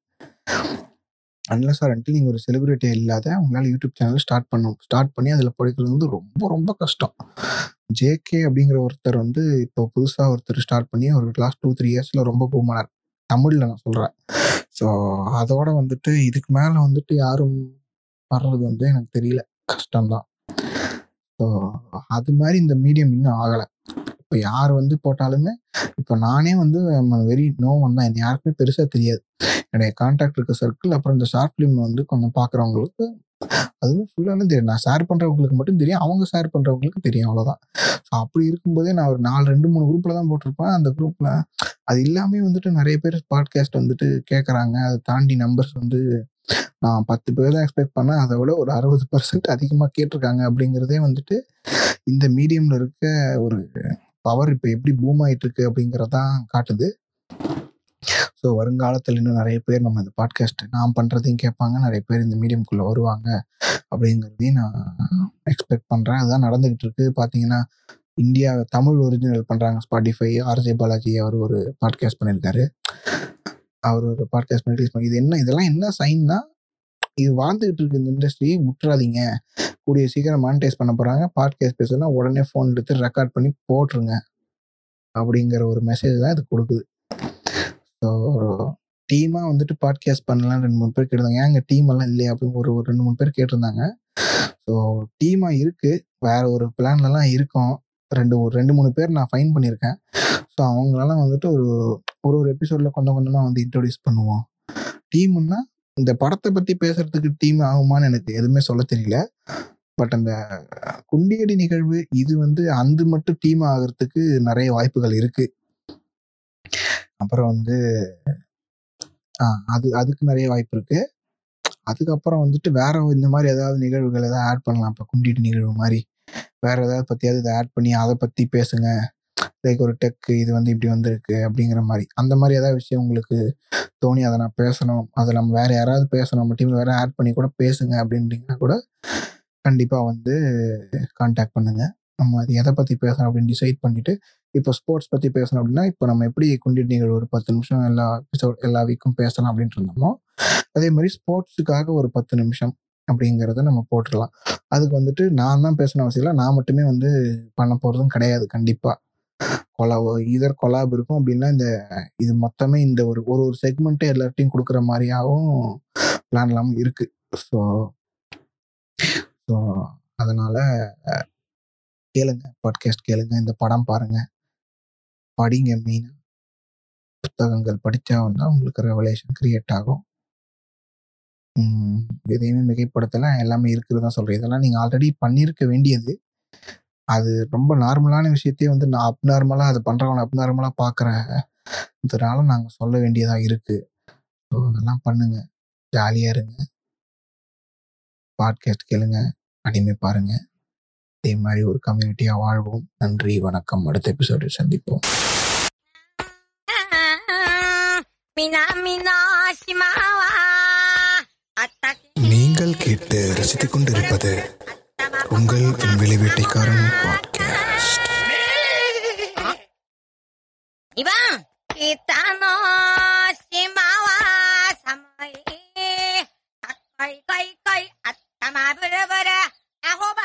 A: அன்லஸ் ஆர் அன்டில் நீங்கள் ஒரு செலிபிரிட்டி இல்லாத உங்களால் யூடியூப் சேனல் ஸ்டார்ட் பண்ணும் ஸ்டார்ட் பண்ணி அதில் படிக்கிறது வந்து ரொம்ப ரொம்ப கஷ்டம். ஜேகே அப்படிங்கிற ஒருத்தர் வந்து இப்போ புதுசாக ஒருத்தர் ஸ்டார்ட் பண்ணி ஒரு லாஸ்ட் டூ த்ரீ இயர்ஸில் ரொம்ப பூமானார் தமிழில் நான் சொல்கிறேன் ஸோ அதோட வந்துட்டு இதுக்கு மேலே வந்துட்டு யாரும் வர்றது வந்து எனக்கு தெரியல. கஷ்டம்தான். ஸோ அது மாதிரி இந்த மீடியம் இன்னும் ஆகலை. இப்போ யார் வந்து போட்டாலுமே இப்போ நானே வந்து வெரி நோ வந்தேன் எனக்கு யாருக்குமே பெருசாக தெரியாது. என்னுடைய கான்டாக்ட் இருக்க சர்க்கிள் அப்புறம் இந்த ஷார்ட் ஃபிலிம் வந்து கொஞ்சம் பார்க்குறவங்களுக்கு அதுவும் ஃபுல்லாலும் தெரியும். நான் ஷேர் பண்ணுறவங்களுக்கு மட்டும் தெரியும். அவங்க ஷேர் பண்ணுறவங்களுக்கு தெரியும் அவ்வளோதான் ஸோ அப்படி இருக்கும்போதே நான் ஒரு நாலு ரெண்டு மூணு குரூப்பில் தான் போட்டிருப்பேன். அந்த குரூப்பில் அது இல்லாமல் வந்துட்டு நிறைய பேர் பாட்காஸ்ட் வந்துட்டு கேட்குறாங்க அதை தாண்டி நம்பர்ஸ் வந்து நான் பத்து பேர் தான் எக்ஸ்பெக்ட் பண்ணேன். அதை விட ஒரு அறுபது பர்சன்ட் அதிகமாக கேட்டிருக்காங்க அப்படிங்கிறதே வந்துட்டு இந்த மீடியமில் இருக்க ஒரு பவர் இப்போ எப்படி பூம் ஆயிட்டு இருக்கு அப்படிங்கிறதான் காட்டுது. ஸோ வருங்காலத்தில் இன்னும் நிறைய பேர் நம்ம இந்த பாட்காஸ்ட் நான் பண்ணுறதையும் கேட்பாங்க. நிறைய பேர் இந்த மீடியம்குள்ளே வருவாங்க அப்படிங்கிறதையும் நான் எக்ஸ்பெக்ட் பண்ணுறேன் அதுதான் நடந்துக்கிட்டு இருக்கு. பார்த்தீங்கன்னா இந்தியா தமிழ் ஒரிஜினல் பண்ணுறாங்க ஸ்பாட்டிஃபை ஆர்ஜே பாலாஜி அவர் ஒரு பாட்காஸ்ட் பண்ணியிருக்காரு. அவர் ஒரு பாட்காஸ்ட் பண்ணி பண்ணி இது என்ன இதெல்லாம் என்ன சைன்னா இது வாழ்ந்துகிட்டு இருக்கு இந்த இண்டஸ்ட்ரி விட்டுறாதீங்க. கூடிய சீக்கிரம் மானிட்டைஸ் பண்ண போகிறாங்க பாட்காஸ்ட் பேசுனா உடனே ஃபோன் எடுத்து ரெக்கார்ட் பண்ணி போட்டுருங்க. அப்படிங்கிற ஒரு மெசேஜ் தான் இது கொடுக்குது. ஸோ டீமாக வந்துட்டு பாட்காஸ்ட் பண்ணலாம் ரெண்டு மூணு பேர் கேட்டிருந்தாங்க. ஏன் எங்கள் டீம் எல்லாம் இல்லையா? அப்படின்னு ஒரு ஒரு ரெண்டு மூணு பேர் கேட்டிருந்தாங்க. ஸோ டீமாக இருக்குது வேற ஒரு பிளான்லலாம் இருக்கோம். ரெண்டு ஒரு ரெண்டு மூணு பேர் நான் ஃபைன் பண்ணியிருக்கேன். ஸோ அவங்களெல்லாம் வந்துட்டு ஒரு ஒரு ஒரு எபிசோடில் கொஞ்சம் கொஞ்சமாக வந்து இன்ட்ரொடியூஸ் பண்ணுவோம். டீம்னா இந்த படத்தை பற்றி பேசுறதுக்கு டீம் ஆகுமான்னு எனக்கு எதுவுமே சொல்ல தெரியல. பட் அந்த குண்டியடி நிகழ்வு இது வந்து அந்த மட்டும் டீம் ஆகிறதுக்கு நிறைய வாய்ப்புகள் இருக்கு. அப்புறம் வந்து அது அதுக்கு நிறைய வாய்ப்பு இருக்கு. அதுக்கப்புறம் வந்துட்டு வேற இந்த மாதிரி ஏதாவது நிகழ்வுகள் ஏதாவது ஆட் பண்ணலாம். இப்போ குண்டியடி நிகழ்வு மாதிரி. வேற ஏதாவது பற்றியாவது இதை ஆட் பண்ணி அதை பற்றி பேசுங்க. லைக் ஒரு டெக் இது வந்து இப்படி வந்திருக்கு அப்படிங்கிற மாதிரி. அந்த மாதிரி ஏதாவது விஷயம் உங்களுக்கு தோணி அதை நான் பேசணும். அதை நம்ம வேற யாராவது பேசணும். நம்ம டீம் வேற ஆட் பண்ணி கூட பேசுங்க அப்படின்றீங்கன்னா கூட கண்டிப்பாக வந்து காண்டாக்ட் பண்ணுங்க. நம்ம அது எதை பற்றி பேசணும் அப்படின்னு டிசைட் பண்ணிட்டு இப்போ ஸ்போர்ட்ஸ் பற்றி பேசணும் அப்படின்னா இப்போ நம்ம எப்படி குண்டி நீங்கள் ஒரு பத்து நிமிஷம் எல்லா எபிசோட் எல்லா வீக்கும் பேசலாம் அப்படின்ட்டு இருந்தோமோ அதே மாதிரி ஸ்போர்ட்ஸுக்காக ஒரு பத்து நிமிஷம் அப்படிங்கிறத நம்ம போட்டுடலாம் அதுக்கு வந்துட்டு நான் தான் பேசணும் அவசியம் இல்லை. நான் மட்டுமே வந்து பண்ண போகிறதும் கிடையாது கண்டிப்பாக கொலா இதர் கொலாப் இருக்கும் அப்படின்னா இந்த இது மொத்தமே இந்த ஒரு ஒரு ஒரு செக்மெண்ட்டே எல்லார்ட்டையும் கொடுக்குற மாதிரியாகவும் பிளான் இல்லாமல் இருக்கு. ஸோ ஸோ அதனால கேளுங்க பாட்காஸ்ட் கேளுங்க இந்த படம் பாருங்க. படிங்க மெயினாக புத்தகங்கள் படித்தா வந்தால் உங்களுக்கு ரெவலேஷன் கிரியேட் ஆகும். எதையுமே மிகைப்படுத்தலாம் எல்லாமே இருக்கிறதா தான் சொல்கிறேன் இதெல்லாம் நீங்கள் ஆல்ரெடி பண்ணியிருக்க வேண்டியது. அது ரொம்ப நார்மலான விஷயத்தையே வந்து நான் அப்நார்மலாக அது பண்ணுறவனை அப்நார்மலாக பார்க்குறேன் இதனால நாங்கள் சொல்ல வேண்டியதாக இருக்குது ஸோ இதெல்லாம் பண்ணுங்க. ஜாலியாக இருங்க. பாட்காஸ்ட் கேளுங்க. அனிமே பாருங்க. இதே மாதிரி ஒரு கம்யூனிட்டியாக வாழ்வோம். நன்றி வணக்கம். அடுத்த எபிசோடில் சந்திப்போம்.
B: 南 உங்கள் விலை வேட்டைக்காரன் பாட்காஸ்ட் இவன் கித்தானோ சிமாவா
A: சமையே. கை கை கை அத்தமா புரபுர அகோப